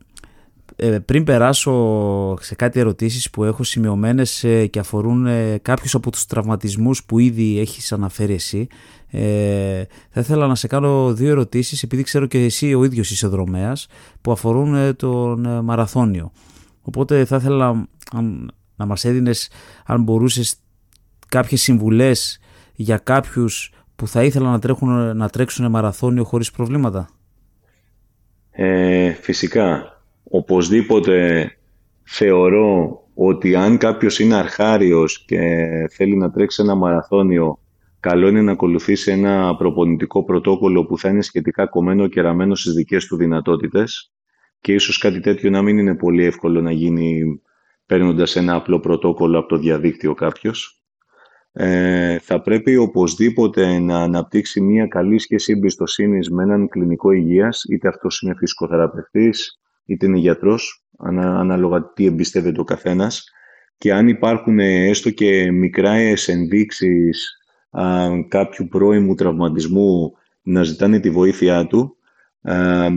ε, πριν περάσω σε κάτι ερωτήσεις που έχω σημειωμένες ε, και αφορούν ε, κάποιους από τους τραυματισμούς που ήδη έχεις αναφέρει εσύ ε, θα ήθελα να σε κάνω δύο ερωτήσεις επειδή ξέρω και εσύ ο ίδιος είσαι δρομέας που αφορούν τον μαραθώνιο οπότε θα ήθελα να μας έδινες αν μπορούσες κάποιες συμβουλές για κάποιους που θα ήθελαν να, τρέχουν, να τρέξουν μαραθώνιο χωρίς προβλήματα. Ε, Φυσικά. Οπωσδήποτε θεωρώ ότι αν κάποιος είναι αρχάριος και θέλει να τρέξει ένα μαραθώνιο, καλό είναι να ακολουθήσει ένα προπονητικό πρωτόκολλο που θα είναι σχετικά κομμένο και ραμμένο στις δικές του δυνατότητες και ίσως κάτι τέτοιο να μην είναι πολύ εύκολο να γίνει παίρνοντας ένα απλό πρωτόκολλο από το διαδίκτυο κάποιος. Ε, θα πρέπει οπωσδήποτε να αναπτύξει μια καλή σχέση εμπιστοσύνης με έναν κλινικό υγείας, είτε αυτός είναι φυσικοθεραπευτής, είτε είναι γιατρός, ανάλογα τι εμπιστεύεται ο καθένας και αν υπάρχουν έστω και μικρά ενδείξεις α, κάποιου πρώιμου τραυματισμού να ζητάνε τη βοήθειά του α,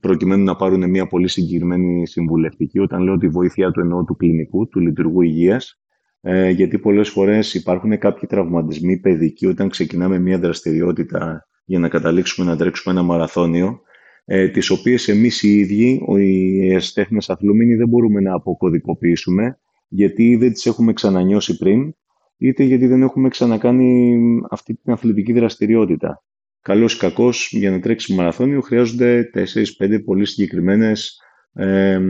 προκειμένου να πάρουν μια πολύ συγκεκριμένη συμβουλευτική. Όταν λέω τη βοήθειά του εννοώ του κλινικού, του λειτουργού υγείας, ε, γιατί πολλές φορές υπάρχουν κάποιοι τραυματισμοί παιδικοί όταν ξεκινάμε μια δραστηριότητα για να καταλήξουμε να τρέξουμε ένα μαραθώνιο ε, τις οποίες εμείς οι ίδιοι, οι αισθέχνες αθλούμενοι, δεν μπορούμε να αποκωδικοποιήσουμε, γιατί δεν τις έχουμε ξανανιώσει πριν, είτε γιατί δεν έχουμε ξανακάνει αυτή την αθλητική δραστηριότητα. Καλός ή κακός, για να τρέξει μαραθώνιο χρειάζονται 4-5 πολύ συγκεκριμένες ε,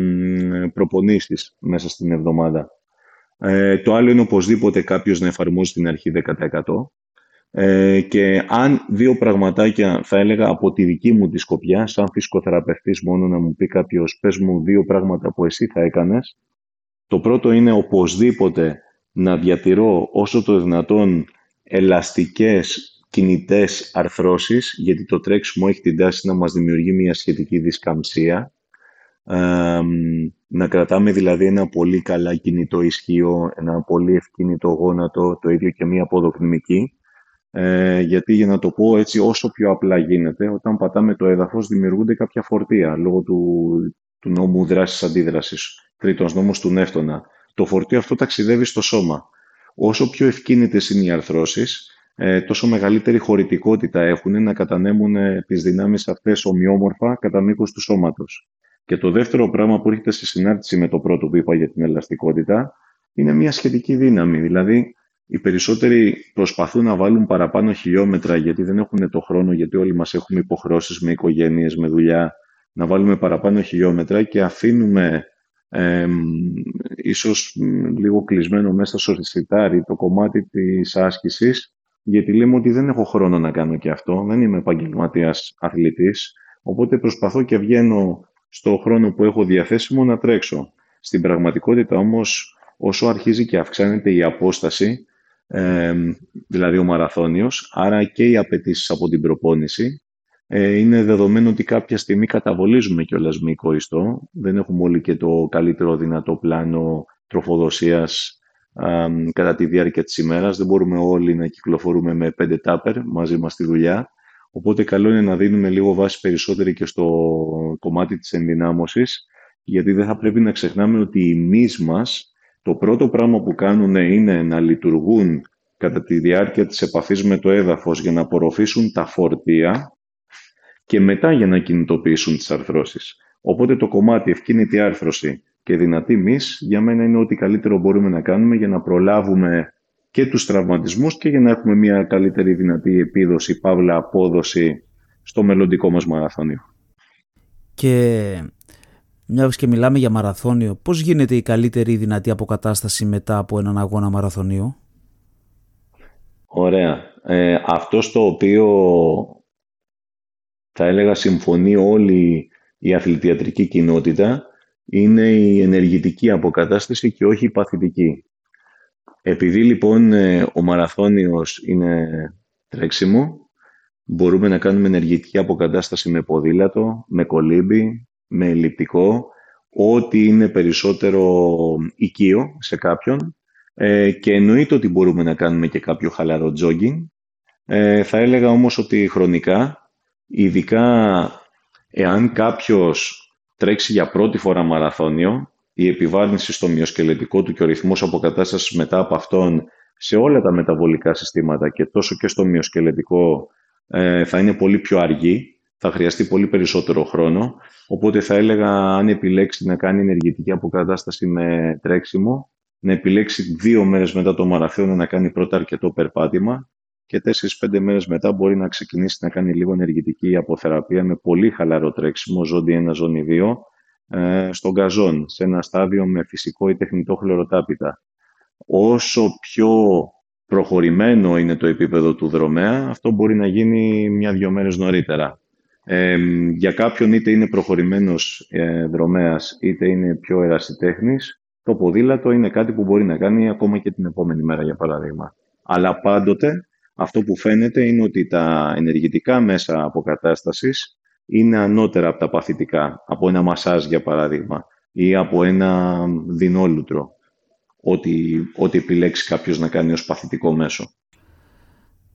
προπονήσεις μέσα στην εβδομάδα. Ε, το άλλο είναι οπωσδήποτε κάποιος να εφαρμόζει την αρχή 10%. Ε, και αν δύο πραγματάκια θα έλεγα από τη δική μου τη σκοπιά, σαν φυσικοθεραπευτής μόνο να μου πει κάποιος πες μου δύο πράγματα που εσύ θα έκανες. Το πρώτο είναι οπωσδήποτε να διατηρώ όσο το δυνατόν ελαστικές κινητές αρθρώσεις, γιατί το τρέξιμο έχει την τάση να μας δημιουργεί μια σχετική δισκαμψία. Ε, να κρατάμε δηλαδή ένα πολύ καλά κινητό ισχύο, ένα πολύ ευκίνητο γόνατο, το ίδιο και μια αποδοκνημική ε, γιατί για να το πω έτσι όσο πιο απλά γίνεται, όταν πατάμε το έδαφος δημιουργούνται κάποια φορτία λόγω του, του νόμου δράσης αντίδρασης, τρίτος νόμος του Νεύτωνα. Το φορτίο αυτό ταξιδεύει στο σώμα. Όσο πιο ευκίνητες είναι οι αρθρώσεις, ε, τόσο μεγαλύτερη χωρητικότητα έχουν να κατανέμουν ε, τις δυνάμεις αυτές ομοιόμορφα κατά μήκος του σώματος. Και το δεύτερο πράγμα που έρχεται σε συνάρτηση με το πρώτο που είπα για την ελαστικότητα είναι μια σχετική δύναμη. Δηλαδή, οι περισσότεροι προσπαθούν να βάλουν παραπάνω χιλιόμετρα γιατί δεν έχουν το χρόνο, γιατί όλοι μας έχουμε υποχρώσεις με οικογένειες, με δουλειά, να βάλουμε παραπάνω χιλιόμετρα και αφήνουμε ε, ίσως λίγο κλεισμένο μέσα στο σιτάρι το κομμάτι της άσκησης γιατί λέμε ότι δεν έχω χρόνο να κάνω και αυτό, δεν είμαι επαγγελματίας αθλητής, οπότε προσπαθώ και βγαίνω στο χρόνο που έχω διαθέσιμο να τρέξω. Στην πραγματικότητα όμως, όσο αρχίζει και αυξάνεται η απόσταση, δηλαδή ο μαραθώνιος, άρα και οι απαιτήσεις από την προπόνηση. Ε, είναι δεδομένο ότι κάποια στιγμή καταβολίζουμε κιόλας μήκο ιστό. Δεν έχουμε όλοι και το καλύτερο δυνατό πλάνο τροφοδοσίας κατά τη διάρκεια της ημέρας. Δεν μπορούμε όλοι να κυκλοφορούμε με πέντε τάπερ μαζί μας στη δουλειά. Οπότε καλό είναι να δίνουμε λίγο βάση περισσότερη και στο κομμάτι της ενδυνάμωσης, γιατί δεν θα πρέπει να ξεχνάμε ότι οι μυς μας το πρώτο πράγμα που κάνουν είναι να λειτουργούν κατά τη διάρκεια της επαφής με το έδαφος για να απορροφήσουν τα φορτία και μετά για να κινητοποιήσουν τις αρθρώσεις. Οπότε το κομμάτι ευκίνητη άρθρωση και δυνατή μυς για μένα είναι ό,τι καλύτερο μπορούμε να κάνουμε για να προλάβουμε και τους τραυματισμούς και για να έχουμε μια καλύτερη δυνατή επίδοση, παύλα απόδοση στο μελλοντικό μας μαραθώνιο. Και μια και μιλάμε για μαραθώνιο, πώς γίνεται η καλύτερη δυνατή αποκατάσταση μετά από έναν αγώνα μαραθωνίου; Ωραία. Ε, αυτό στο οποίο θα έλεγα συμφωνεί όλη η αθλητιατρική κοινότητα είναι η ενεργητική αποκατάσταση και όχι η παθητική. Επειδή λοιπόν ε, ο μαραθώνιος είναι τρέξιμο, μπορούμε να κάνουμε ενεργητική αποκατάσταση με ποδήλατο, με κολύμπι, με ελλειπτικό, ό,τι είναι περισσότερο οικείο σε κάποιον ε, και εννοείται ότι μπορούμε να κάνουμε και κάποιο χαλαρό jogging. Ε, θα έλεγα όμως ότι χρονικά, ειδικά εάν κάποιος τρέξει για πρώτη φορά μαραθώνιο, η επιβάρυνση στο μυοσκελετικό του και ο ρυθμός αποκατάστασης μετά από αυτόν σε όλα τα μεταβολικά συστήματα και τόσο και στο μυοσκελετικό ε, θα είναι πολύ πιο αργή, θα χρειαστεί πολύ περισσότερο χρόνο, οπότε θα έλεγα αν επιλέξει να κάνει ενεργητική αποκατάσταση με τρέξιμο, να επιλέξει δύο μέρες μετά το μαραθώνιο να κάνει πρώτα αρκετό περπάτημα και τέσσερις-πέντε μέρες μετά μπορεί να ξεκινήσει να κάνει λίγο ενεργητική αποθεραπεία με πολύ χαλαρό τρέξιμο, ζώνη 1, ζώνη 2, ε, στον καζόν, σε ένα στάδιο με φυσικό ή τεχνητό χλωροτάπητα. Όσο πιο προχωρημένο είναι το επίπεδο του δρομέα, αυτό μπορεί να γίνει μια-δυο μέρες νωρίτερα. Ε, για κάποιον είτε είναι προχωρημένος ε, δρομέας, είτε είναι πιο ερασιτέχνης, το ποδήλατο είναι κάτι που μπορεί να κάνει ακόμα και την επόμενη μέρα, για παράδειγμα. Αλλά πάντοτε αυτό που φαίνεται είναι ότι τα ενεργητικά μέσα αποκατάστασης είναι ανώτερα από τα παθητικά, από ένα μασάζ για παράδειγμα ή από ένα δεινόλουτρο, ό,τι, ό,τι επιλέξει κάποιος να κάνει ως παθητικό μέσο.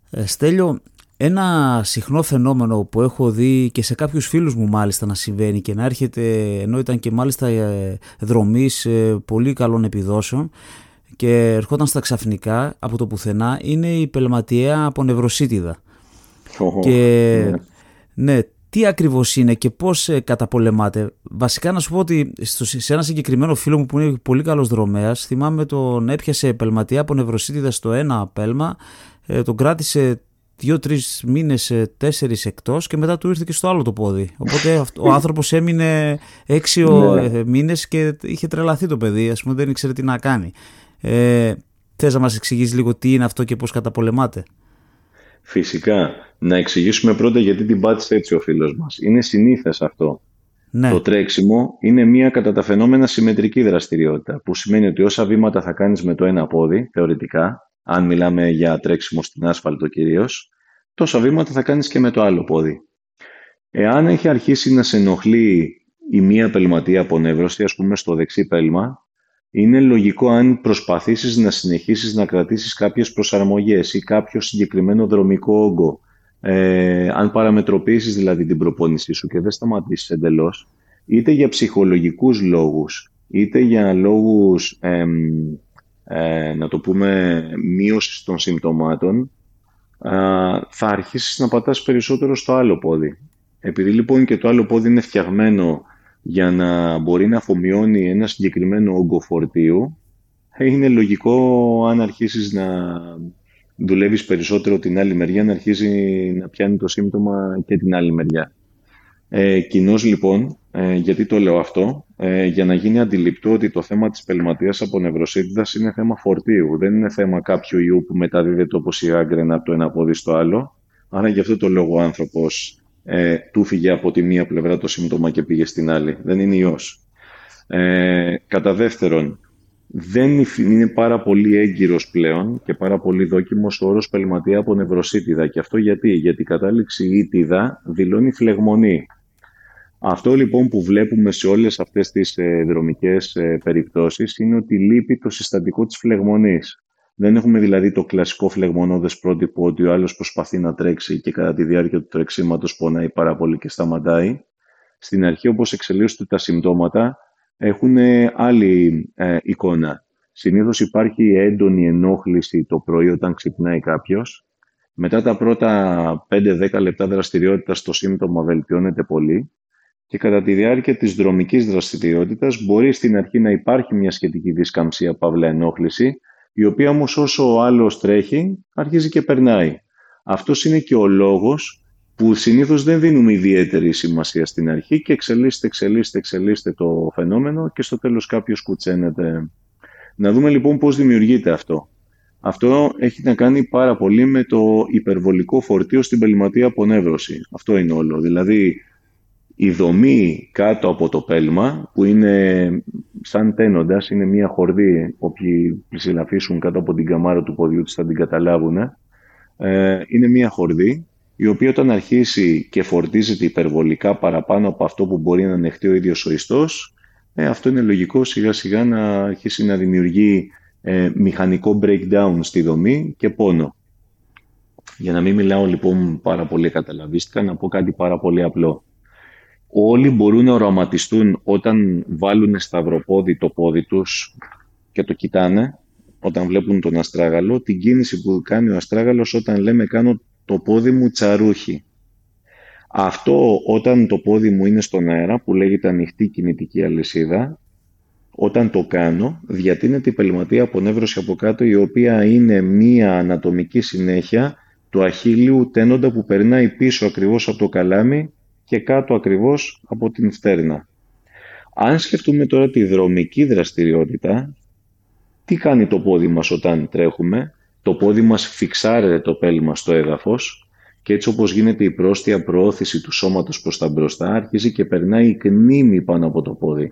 Ε, Στέλιο, ένα συχνό φαινόμενο που έχω δει και σε κάποιους φίλους μου μάλιστα να συμβαίνει και να έρχεται ενώ ήταν και μάλιστα ε, δρομής ε, πολύ καλών επιδόσεων και ερχόταν στα ξαφνικά από το πουθενά είναι η πελματιαία απονευροσίτιδα. Oh, και ναι. ναι, τι ακριβώς είναι και πώς ε, καταπολεμάται. Βασικά να σου πω ότι σε ένα συγκεκριμένο φίλο μου που είναι πολύ καλός δρομέας θυμάμαι τον έπιασε πελματιαία απονευροσίτιδα στο ένα πέλμα τον κράτησε δύο-τρει μήνες, ε, τέσσερις εκτός και μετά του ήρθε και στο άλλο το πόδι. Οπότε ο άνθρωπος έμεινε έξι ναι. Ε, μήνες και είχε τρελαθεί το παιδί, ας πούμε, δεν ήξερε τι να κάνει. Ε, Θες να μας εξηγήσεις λίγο τι είναι αυτό και πώς καταπολεμάται; Φυσικά. Να εξηγήσουμε πρώτα γιατί την πάτησε έτσι ο φίλος μας. Είναι συνήθες αυτό. Ναι. Το τρέξιμο είναι μια κατά τα φαινόμενα συμμετρική δραστηριότητα, που σημαίνει ότι όσα βήματα θα κάνεις με το ένα πόδι, θεωρητικά, αν μιλάμε για τρέξιμο στην άσφαλτο κυρίως, τόσα βήματα θα κάνεις και με το άλλο πόδι. Εάν έχει αρχίσει να σε ενοχλεί η μία πελματεία απονεύρωση, ας πούμε στο δεξί πέλμα, είναι λογικό αν προσπαθήσεις να συνεχίσεις να κρατήσεις κάποιες προσαρμογές ή κάποιο συγκεκριμένο δρομικό όγκο, ε, αν παραμετροποιήσεις δηλαδή την προπόνησή σου και δεν σταματήσεις εντελώς, είτε για ψυχολογικούς λόγους, είτε για λόγους ε, να το πούμε, μείωσης των συμπτωμάτων, ε, θα αρχίσεις να πατάς περισσότερο στο άλλο πόδι. Επειδή λοιπόν και το άλλο πόδι είναι φτιαγμένο για να μπορεί να αφομοιώνει ένα συγκεκριμένο όγκο φορτίου, είναι λογικό αν αρχίσεις να δουλεύεις περισσότερο την άλλη μεριά, να αρχίσει να πιάνει το σύμπτωμα και την άλλη μεριά. Ε, Κοινώς λοιπόν, ε, γιατί το λέω αυτό, ε, για να γίνει αντιληπτό ότι το θέμα της πελματείας από νευροσύντητας είναι θέμα φορτίου. Δεν είναι θέμα κάποιου ιού που μεταδίδεται όπως η γάγκρενα από το ένα πόδι στο άλλο. Άρα γι' αυτό το λόγο ο άνθρωπος ε, του φύγε από τη μία πλευρά το σύμπτωμα και πήγε στην άλλη. Δεν είναι ιός. Ε, κατά δεύτερον, δεν είναι πάρα πολύ έγκυρος πλέον και πάρα πολύ δόκιμος ο όρος πελματεία από νευροσύτιδα. Και αυτό γιατί, γιατί η κατάληξη ήτιδα δηλώνει φλεγμονή. Αυτό λοιπόν που βλέπουμε σε όλες αυτές τις ε, δρομικές ε, περιπτώσεις είναι ότι λείπει το συστατικό της φλεγμονής. Δεν έχουμε δηλαδή το κλασικό φλεγμονώδες πρότυπο ότι ο άλλος προσπαθεί να τρέξει και κατά τη διάρκεια του τρεξίματος πονάει πάρα πολύ και σταματάει. Στην αρχή όπως εξελίσσονται τα συμπτώματα έχουν άλλη ε, εικόνα. Συνήθως υπάρχει έντονη ενόχληση το πρωί όταν ξυπνάει κάποιος. Μετά τα πρώτα 5-10 λεπτά δραστηριότητας το σύμπτωμα βελτιώνεται πολύ και κατά τη διάρκεια της δρομικής δραστηριότητας μπορεί στην αρχή να υπάρχει μια σχετική δισκαμψία παύλα ενόχληση, η οποία όμως όσο ο άλλος τρέχει αρχίζει και περνάει. Αυτός είναι και ο λόγος που συνήθως δεν δίνουμε ιδιαίτερη σημασία στην αρχή και εξελίσσεται, εξελίσσεται, εξελίσσεται το φαινόμενο και στο τέλος κάποιος κουτσένεται. Να δούμε λοιπόν πώς δημιουργείται αυτό. Αυτό έχει να κάνει πάρα πολύ με το υπερβολικό φορτίο στην πελματή απονεύρωση. Αυτό είναι όλο. Δηλαδή, η δομή κάτω από το πέλμα, που είναι σαν τένοντας, είναι μια χορδή, όποιοι πλησιλαφίσουν κάτω από την καμάρα του ποδιού της θα την καταλάβουν, ε, είναι μια χορδή η οποία όταν αρχίσει και φορτίζεται υπερβολικά παραπάνω από αυτό που μπορεί να ανεχτεί ο ίδιος ο ιστός, ε, αυτό είναι λογικό σιγά σιγά να αρχίσει να δημιουργεί ε, μηχανικό breakdown στη δομή και πόνο. Για να μην μιλάω λοιπόν πάρα πολύ καταλαβίστηκα, να πω κάτι πάρα πολύ απλό. Όλοι μπορούν να οραματιστούν όταν βάλουν σταυροπόδι το πόδι τους και το κοιτάνε, όταν βλέπουν τον αστράγαλο, την κίνηση που κάνει ο αστράγαλος όταν λέμε κάνω το πόδι μου τσαρούχι. Αυτό όταν το πόδι μου είναι στον αέρα, που λέγεται ανοιχτή κινητική αλυσίδα, όταν το κάνω, διατείνεται η πελματία απονεύρωση από κάτω, η οποία είναι μία ανατομική συνέχεια του αχίλιου τένοντα που περνάει πίσω ακριβώς από το καλάμι και κάτω ακριβώς από την φτέρνα. Αν σκεφτούμε τώρα τη δρομική δραστηριότητα, τι κάνει το πόδι μας όταν τρέχουμε, το πόδι μας φιξάρεται το πέλμα στο έδαφος και έτσι όπως γίνεται η πρόστια προώθηση του σώματος προς τα μπροστά, αρχίζει και περνάει η κνήμη πάνω από το πόδι.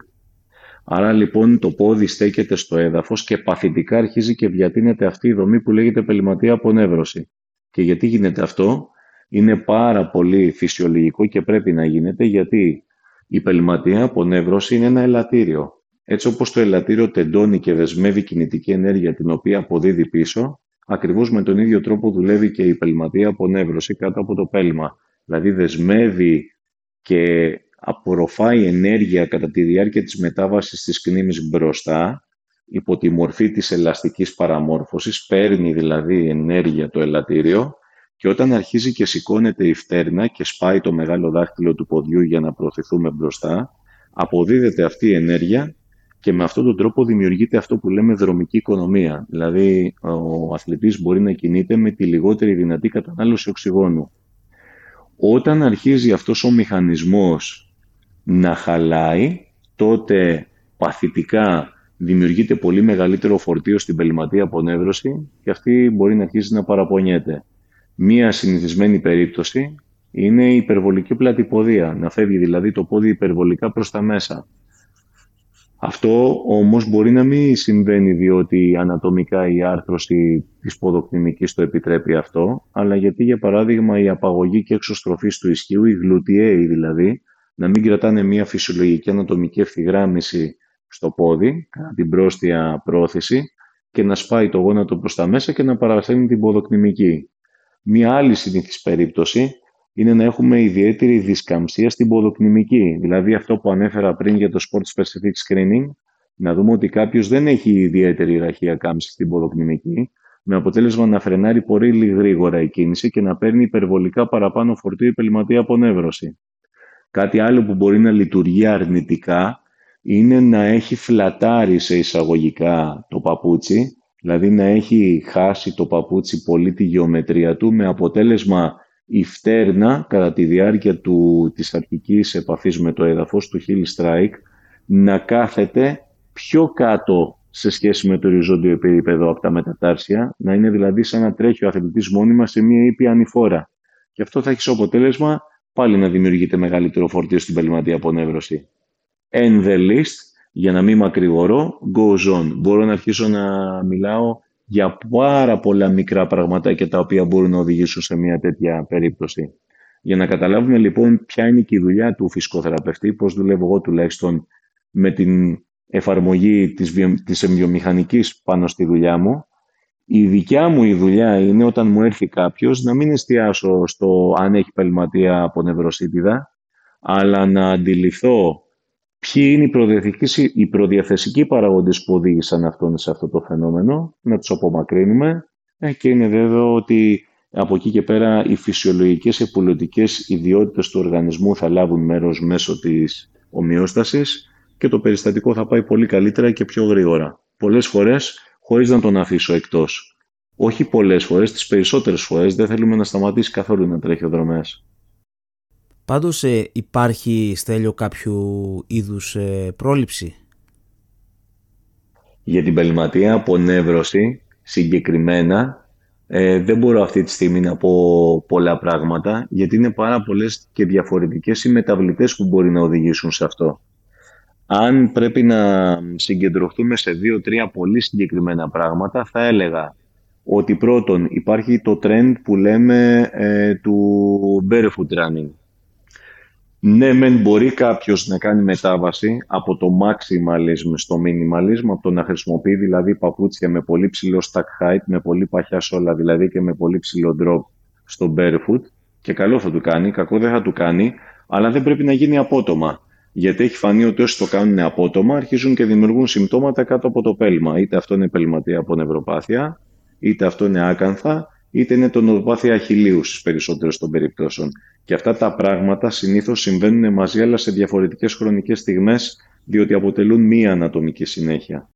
Άρα λοιπόν το πόδι στέκεται στο έδαφος και παθητικά αρχίζει και διατείνεται αυτή η δομή που λέγεται πελματία απονεύρωση. Και γιατί γίνεται αυτό, είναι πάρα πολύ φυσιολογικό και πρέπει να γίνεται γιατί η πελματία απονεύρωση είναι ένα ελαττήριο. Έτσι όπως το ελαττήριο τεντώνει και δεσμεύει κινητική ενέργεια την οποία αποδίδει πίσω, ακριβώς με τον ίδιο τρόπο δουλεύει και η πελματία απονεύρωση κάτω από το πέλμα. Δηλαδή δεσμεύει και απορροφάει ενέργεια κατά τη διάρκεια της μετάβασης της κνήμης μπροστά, υπό τη μορφή της ελαστικής παραμόρφωσης, παίρνει δηλαδή ενέργεια το ελαττήριο και όταν αρχίζει και σηκώνεται η φτέρνα και σπάει το μεγάλο δάχτυλο του ποδιού για να προωθηθούμε μπροστά, αποδίδεται αυτή η ενέργεια και με αυτόν τον τρόπο δημιουργείται αυτό που λέμε δρομική οικονομία. Δηλαδή, ο αθλητής μπορεί να κινείται με τη λιγότερη δυνατή κατανάλωση οξυγόνου. Όταν αρχίζει αυτός ο μηχανισμός να χαλάει, τότε παθητικά δημιουργείται πολύ μεγαλύτερο φορτίο στην πελματή απονεύρωση και αυτή μπορεί να αρχίσει να παραπονιέται. Μία συνηθισμένη περίπτωση είναι η υπερβολική πλατυποδία, να φεύγει δηλαδή το πόδι υπερβολικά προς τα μέσα. Αυτό όμως μπορεί να μην συμβαίνει διότι ανατομικά η άρθρωση της ποδοκτηνικής το επιτρέπει αυτό, αλλά γιατί για παράδειγμα η απαγωγή και εξωστροφή του ισχύου, οι γλουτιαίοι δηλαδή, να μην κρατάνε μια φυσιολογική ανατομική ευθυγράμμιση στο πόδι, κατά την πρόστια πρόθεση, και να σπάει το γόνατο προς τα μέσα και να παρασένει την ποδοκνημική. Μία άλλη συνήθις περίπτωση είναι να έχουμε ιδιαίτερη δισκαμψία στην ποδοκνημική. Δηλαδή αυτό που ανέφερα πριν για το Sport Specific Screening, να δούμε ότι κάποιος δεν έχει ιδιαίτερη ραχία κάμψη στην ποδοκνημική, με αποτέλεσμα να φρενάρει πολύ γρήγορα η κίνηση και να παίρνει υπερβολικά παραπάνω φορτίο η πελματή απονεύρωση. Κάτι άλλο που μπορεί να λειτουργεί αρνητικά είναι να έχει φλατάρει σε εισαγωγικά το παπούτσι, δηλαδή να έχει χάσει το παπούτσι πολύ τη γεωμετρία του, με αποτέλεσμα η φτέρνα κατά τη διάρκεια του, της αρχικής επαφής με το έδαφος, του heel strike, να κάθεται πιο κάτω σε σχέση με το οριζόντιο επίπεδο από τα μετατάρσια, να είναι δηλαδή σαν να τρέχει ο αθλητής μόνιμα σε μια ήπια ανηφόρα. Και αυτό θα έχει στο αποτέλεσμα πάλι να δημιουργείται μεγαλύτερο φορτίο στην πελματή απονεύρωση. End the list, για να μην μακρηγορώ, goes on. Μπορώ να αρχίσω να μιλάω για πάρα πολλά μικρά πραγματάκια τα οποία μπορούν να οδηγήσουν σε μια τέτοια περίπτωση. Για να καταλάβουμε λοιπόν ποια είναι και η δουλειά του φυσικοθεραπευτή, πώς δουλεύω εγώ τουλάχιστον με την εφαρμογή της, βιο... της πάνω στη δουλειά μου, η δικιά μου η δουλειά είναι όταν μου έρθει κάποιος να μην εστιάσω στο αν έχει πελματία από νευροσίτιδα, αλλά να αντιληφθώ ποιοι είναι οι, οι προδιαθεσικοί παραγόντες που οδήγησαν αυτόν σε αυτό το φαινόμενο, να τους απομακρύνουμε ε, και είναι βέβαιο ότι από εκεί και πέρα οι φυσιολογικές επουλωτικές ιδιότητες του οργανισμού θα λάβουν μέρος μέσω της ομοιόστασης και το περιστατικό θα πάει πολύ καλύτερα και πιο γρήγορα. Πολλές φορές χωρίς να τον αφήσω εκτός. Όχι πολλές φορές, τις περισσότερες φορές δεν θέλουμε να σταματήσει καθόλου να τρέχει ο δρομέας. Πάντως ε, υπάρχει, Στέλιο, κάποιο είδους ε, πρόληψη; Για την πελματία απονεύρωση συγκεκριμένα ε, δεν μπορώ αυτή τη στιγμή να πω πολλά πράγματα γιατί είναι πάρα πολλές και διαφορετικές οι μεταβλητές που μπορεί να οδηγήσουν σε αυτό. Αν πρέπει να συγκεντρωθούμε σε δύο-τρία πολύ συγκεκριμένα πράγματα θα έλεγα ότι πρώτον υπάρχει το trend που λέμε του barefoot running ναι, μεν μπορεί κάποιος να κάνει μετάβαση από το maximalism στο minimalism, από το να χρησιμοποιεί δηλαδή παπούτσια με πολύ ψηλό stack height, με πολύ παχιά σόλα δηλαδή και με πολύ ψηλό drop στο barefoot. Και καλό θα του κάνει, κακό δεν θα του κάνει, αλλά δεν πρέπει να γίνει απότομα. Γιατί έχει φανεί ότι όσοι το κάνουν απότομα αρχίζουν και δημιουργούν συμπτώματα κάτω από το πέλμα. Είτε αυτό είναι πελματία από νευροπάθεια, είτε αυτό είναι άκανθα, είτε είναι το νευροπάθεια αχιλίου στι περισσότερε των περιπτώσεων. Και αυτά τα πράγματα συνήθως συμβαίνουν μαζί, αλλά σε διαφορετικές χρονικές στιγμές, διότι αποτελούν μία ανατομική συνέχεια.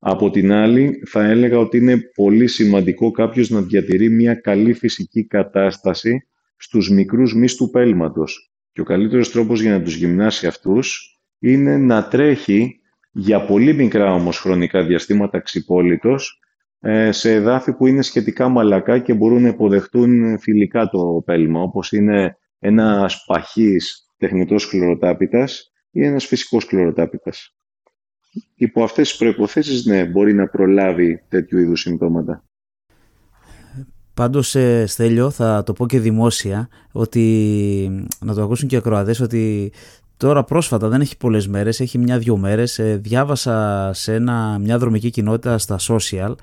Από την άλλη, θα έλεγα ότι είναι πολύ σημαντικό κάποιος να διατηρεί μια καλή φυσική κατάσταση στους μικρούς μυς του πέλματος. Και ο καλύτερος τρόπος για να τους γυμνάσει αυτούς είναι να τρέχει για πολύ μικρά όμως χρονικά διαστήματα ξυπόλυτος ε, σε εδάφη που είναι σχετικά μαλακά και μπορούν να υποδεχτούν φιλικά το πέλμα, όπως είναι ένας παχής τεχνητός χλωροτάπητας ή ένας φυσικός χλωροτάπητας. Υπό αυτές τις προϋποθέσεις, ναι, μπορεί να προλάβει τέτοιου είδους συμπτώματα. Πάντως, ε, Στέλιο, θα το πω και δημόσια, ότι να το ακούσουν και οι ακροατές, ότι τώρα πρόσφατα, δεν έχει πολλές μέρες, έχει μια-δυο μέρες, ε, διάβασα σε ένα, μια δρομική κοινότητα στα social,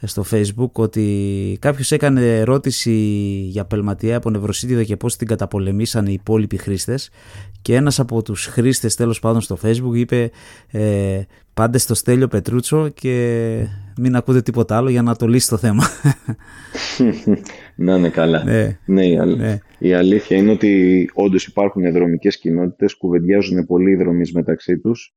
ε, στο facebook ότι κάποιος έκανε ερώτηση για πελματεία από νευροσύντιδα και πώς την καταπολεμήσαν οι υπόλοιποι χρήστες και ένας από τους χρήστες τέλος πάντων στο facebook είπε ε, πάντε στο Στέλιο Πετρούτσο και μην ακούτε τίποτα άλλο για να το λύσει το θέμα. να είναι καλά. Ναι. ναι, η, ναι. η αλήθεια είναι ότι όντως υπάρχουν δρομικές κοινότητες, κουβεντιάζουν πολλοί δρομείς μεταξύ τους.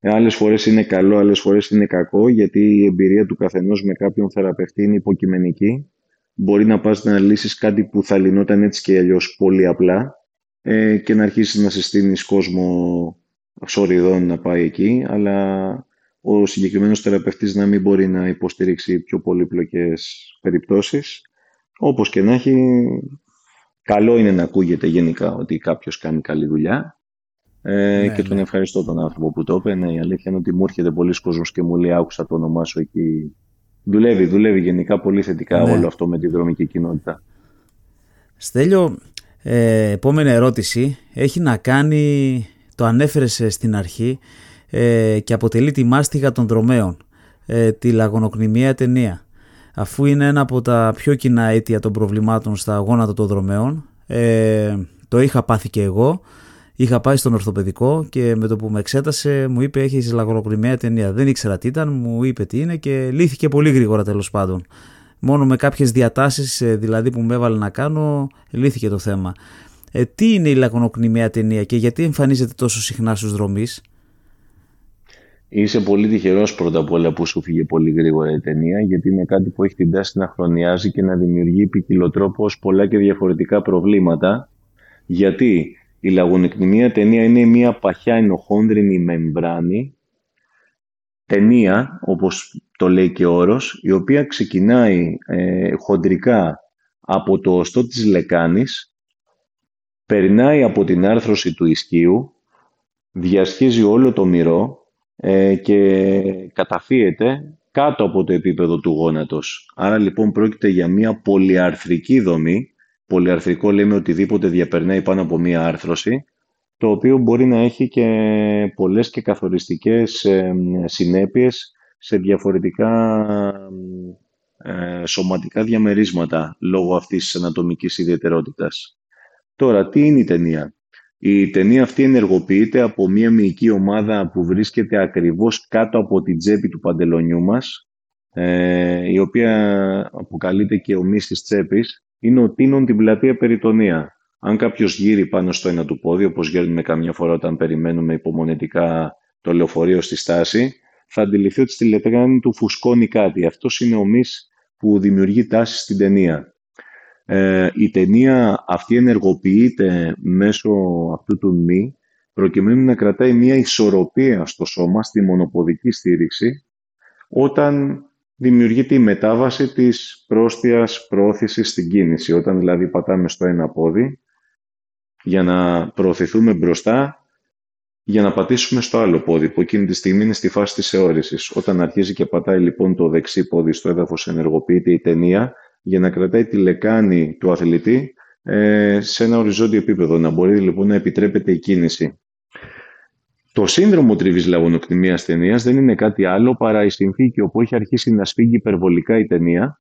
Άλλες φορές είναι καλό, άλλες φορές είναι κακό, γιατί η εμπειρία του καθενός με κάποιον θεραπευτή είναι υποκειμενική. Μπορεί να πας να λύσεις κάτι που θα λυνόταν έτσι και αλλιώς πολύ απλά ε, και να αρχίσεις να συστήνεις κόσμο σοριδών να πάει εκεί, αλλά ο συγκεκριμένος θεραπευτής να μην μπορεί να υποστηρίξει πιο πολύπλοκες περιπτώσεις. Όπως και να έχει, καλό είναι να ακούγεται γενικά ότι κάποιος κάνει καλή δουλειά ε, ναι, και τον ναι. ευχαριστώ τον άνθρωπο που το είπε. Ναι, η αλήθεια είναι ότι μου έρχεται πολλοί κόσμος και μου λέει άκουσα το όνομά σου εκεί. Δουλεύει, δουλεύει γενικά πολύ θετικά ναι. όλο αυτό με τη δρομική κοινότητα. Στέλιο, ε, επόμενη ερώτηση έχει να κάνει, το ανέφερες στην αρχή ε, και αποτελεί τη μάστιγα των δρομέων, ε, τη λαγονοκνημία ταινία. Αφού είναι ένα από τα πιο κοινά αίτια των προβλημάτων στα γόνατα των δρομέων, ε, το είχα πάθει και εγώ, είχα πάει στον ορθοπαιδικό και με το που με εξέτασε μου είπε έχεις λαγονοκνημία ταινία. Δεν ήξερα τι ήταν, μου είπε τι είναι και λύθηκε πολύ γρήγορα τέλος πάντων. Μόνο με κάποιες διατάσεις ε, δηλαδή που με έβαλε να κάνω λύθηκε το θέμα. Ε, τι είναι η λαγονοκνημία ταινία και γιατί εμφανίζεται τόσο συχνά στους δρομείς; Είσαι πολύ τυχερός πρώτα απ' όλα που σου φύγε πολύ γρήγορα η ταινία, γιατί είναι κάτι που έχει την τάση να χρονιάζει και να δημιουργεί ποικιλοτρόπως πολλά και διαφορετικά προβλήματα. Γιατί η λαγονεκνημία ταινία είναι μια παχιά ενοχόνδρινη μεμβράνη, ταινία, όπως το λέει και ο όρος, η οποία ξεκινάει ε, χοντρικά από το οστό της λεκάνης, περνάει από την άρθρωση του ισκίου, διασχίζει όλο το μυρό, ε, και καταφύεται κάτω από το επίπεδο του γόνατος. Άρα λοιπόν πρόκειται για μια πολυαρθρική δομή. Πολυαρθρικό λέμε οτιδήποτε διαπερνάει πάνω από μια άρθρωση, το οποίο μπορεί να έχει και πολλές και καθοριστικές ε, συνέπειες σε διαφορετικά ε, σωματικά διαμερίσματα λόγω αυτής της ανατομικής ιδιαιτερότητας. Τώρα, τι είναι η ταινία; Η ταινία αυτή ενεργοποιείται από μια μυϊκή ομάδα που βρίσκεται ακριβώς κάτω από την τσέπη του παντελονιού μας, ε, η οποία αποκαλείται και ομής της τσέπης, είναι ο τίνον την πλατεία περιτονία. Αν κάποιος γύρει πάνω στο ένα του πόδι, όπως γέρνουμε καμιά φορά όταν περιμένουμε υπομονετικά το λεωφορείο στη στάση, θα αντιληφθεί ότι στη λετράνη του φουσκώνει κάτι. Αυτός είναι ο μυς που δημιουργεί τάση στην ταινία. Ε, η ταινία αυτή ενεργοποιείται μέσω αυτού του μη προκειμένου να κρατάει μια ισορροπία στο σώμα, στη μονοποδική στήριξη, όταν δημιουργείται η μετάβαση της πρόστιας πρόθεσης στην κίνηση. Όταν δηλαδή πατάμε στο ένα πόδι για να προωθηθούμε μπροστά, για να πατήσουμε στο άλλο πόδι, που εκείνη τη στιγμή είναι στη φάση της αιώρησης. Όταν αρχίζει και πατάει λοιπόν το δεξί πόδι στο έδαφος, ενεργοποιείται η ταινία για να κρατάει τη λεκάνη του αθλητή ε, σε ένα οριζόντιο επίπεδο, να μπορεί λοιπόν να επιτρέπεται η κίνηση. Το σύνδρομο τριβής λαγονοκτημίας ταινίας δεν είναι κάτι άλλο παρά η συνθήκη όπου έχει αρχίσει να σφίγγει υπερβολικά η ταινία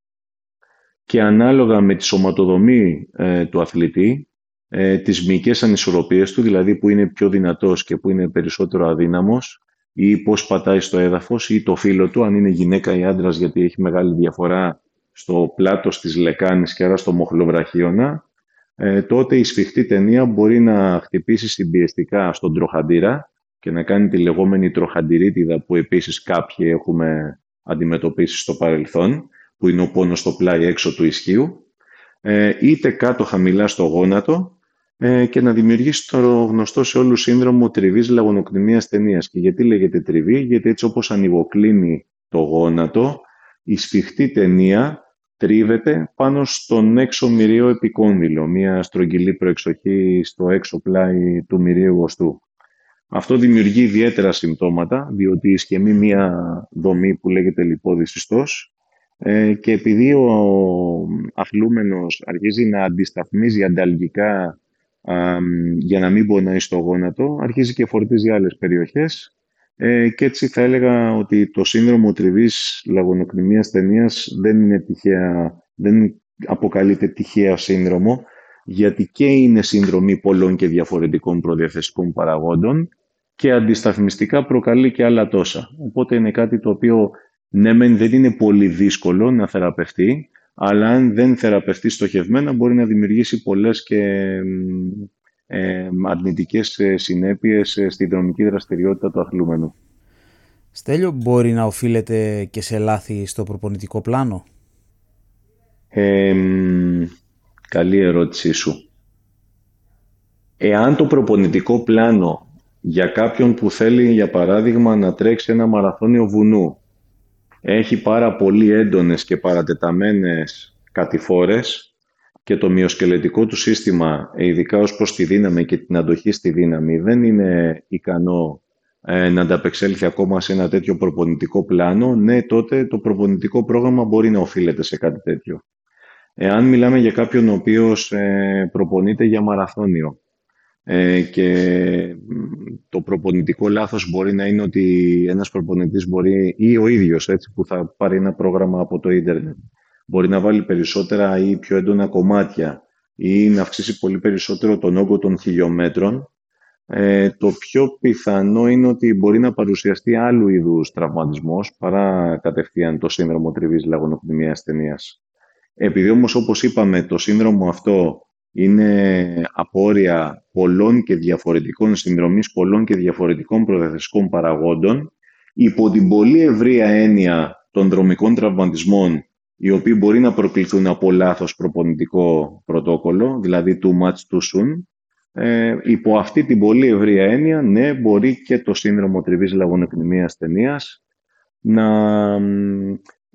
και ανάλογα με τη σωματοδομή ε, του αθλητή, ε, τις μυϊκές ανισορροπίες του, δηλαδή που είναι πιο δυνατός και που είναι περισσότερο αδύναμος, ή πώς πατάει στο έδαφος ή το φύλλο του, αν είναι γυναίκα ή άντρας, γιατί έχει μεγάλη διαφορά στο πλάτος της λεκάνης και άρα στο μοχλοβραχίωνα, ε, τότε η σφιχτή ταινία μπορεί να χτυπήσει συμπιεστικά στον τροχαντήρα και να κάνει τη λεγόμενη τροχαντηρίτιδα που επίσης κάποιοι έχουμε αντιμετωπίσει στο παρελθόν, που είναι ο πόνος στο πλάι έξω του ισχύου, ε, είτε κάτω χαμηλά στο γόνατο ε, και να δημιουργήσει το γνωστό σε όλους σύνδρομο τριβής λαγονοκτημίας ταινίας. Και γιατί λέγεται τριβή, γιατί έτσι όπως ανοιγοκλίνει το γόνατο, η σφιχτή ταινία τρίβεται πάνω στον έξω μυρίο επικόνδυλο, μια στρογγυλή προεξοχή στο έξω πλάι του μυρίου οστού. Αυτό δημιουργεί ιδιαίτερα συμπτώματα, διότι ισχυμεί μια δομή που λέγεται λιπόδησιστός ε, και επειδή ο αθλούμενος αρχίζει να αντισταθμίζει ανταλγικά για να μην πονάει στο γόνατο, αρχίζει και φορτίζει άλλες περιοχές ε, και έτσι θα έλεγα ότι το σύνδρομο τριβής λαγονοκτημίας ταινίας δεν είναι τυχαία, δεν αποκαλείται τυχαία σύνδρομο, γιατί και είναι σύνδρομη πολλών και διαφορετικών προδιαθεστικών παραγόντων και αντισταθμιστικά προκαλεί και άλλα τόσα. Οπότε είναι κάτι το οποίο ναι μεν δεν είναι πολύ δύσκολο να θεραπευτεί, αλλά αν δεν θεραπευτεί στοχευμένα μπορεί να δημιουργήσει πολλές και ε, αρνητικές ε, συνέπειες ε, στη δρομική δραστηριότητα του αθλούμενου. Στέλιο, μπορεί να οφείλεται και σε λάθη στο προπονητικό πλάνο; καλή ερώτησή σου. Εάν το προπονητικό πλάνο για κάποιον που θέλει, για παράδειγμα, να τρέξει ένα μαραθώνιο βουνού έχει πάρα πολύ έντονες και παρατεταμένες κατηφόρες, και το μυοσκελετικό του σύστημα, ειδικά ως προς τη δύναμη και την αντοχή στη δύναμη, δεν είναι ικανό ε, να ανταπεξέλθει ακόμα σε ένα τέτοιο προπονητικό πλάνο, ναι, τότε το προπονητικό πρόγραμμα μπορεί να οφείλεται σε κάτι τέτοιο. Εάν μιλάμε για κάποιον ο οποίος ε, προπονείται για μαραθώνιο ε, και το προπονητικό λάθος μπορεί να είναι ότι ένας προπονητής μπορεί ή ο ίδιος έτσι, που θα πάρει ένα πρόγραμμα από το ίντερνετ μπορεί να βάλει περισσότερα ή πιο έντονα κομμάτια ή να αυξήσει πολύ περισσότερο τον όγκο των χιλιόμετρων, ε, το πιο πιθανό είναι ότι μπορεί να παρουσιαστεί άλλου είδους τραυματισμός παρά κατευθείαν το σύνδρομο τριβής λαγονοκτημίας ταινίας. Επειδή όμως όπως είπαμε το σύνδρομο αυτό είναι απόρρια πολλών και διαφορετικών συνδρομής πολλών και διαφορετικών προθεσικών παραγόντων υπό την πολύ ευρεία έννοια των δρομικών τραυματισμών οι οποίοι μπορεί να προκληθούν από λάθος προπονητικό πρωτόκολλο, δηλαδή too much too soon. Ε, υπό αυτή την πολύ ευρία έννοια, ναι, μπορεί και το σύνδρομο τριβής λαγονεκνημίας ταινίας να,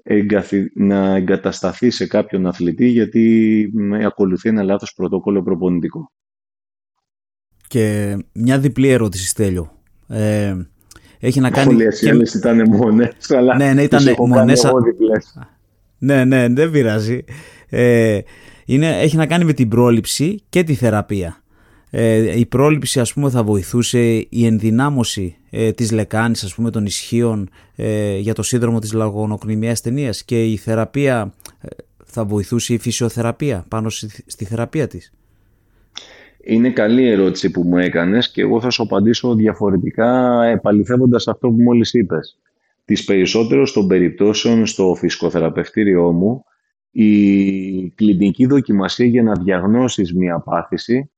εγκαθι... να εγκατασταθεί σε κάποιον αθλητή γιατί ακολουθεί ένα λάθος πρωτόκολλο προπονητικό. Και μια διπλή ερώτηση, Στέλιο. Ε, έχει να κάνει... Πολλές και... ήταν μόνες, αλλά ναι, ναι, ήταν μόνες. Ναι, ναι, δεν πειράζει. Ε, είναι, έχει να κάνει με την πρόληψη και τη θεραπεία. Ε, η πρόληψη ας πούμε θα βοηθούσε η ενδυνάμωση ε, της λεκάνης ας πούμε των ισχύων ε, για το σύνδρομο της λαγονοκνημίας ταινίας και η θεραπεία ε, θα βοηθούσε η φυσιοθεραπεία πάνω στη, θεραπεία της. Είναι καλή ερώτηση που μου έκανες και εγώ θα σου απαντήσω διαφορετικά επαληθεύοντας αυτό που μόλις είπες. Τις περισσότερες των περιπτώσεων στο φυσικοθεραπευτήριό μου η κλινική δοκιμασία για να διαγνώσεις μια πάθηση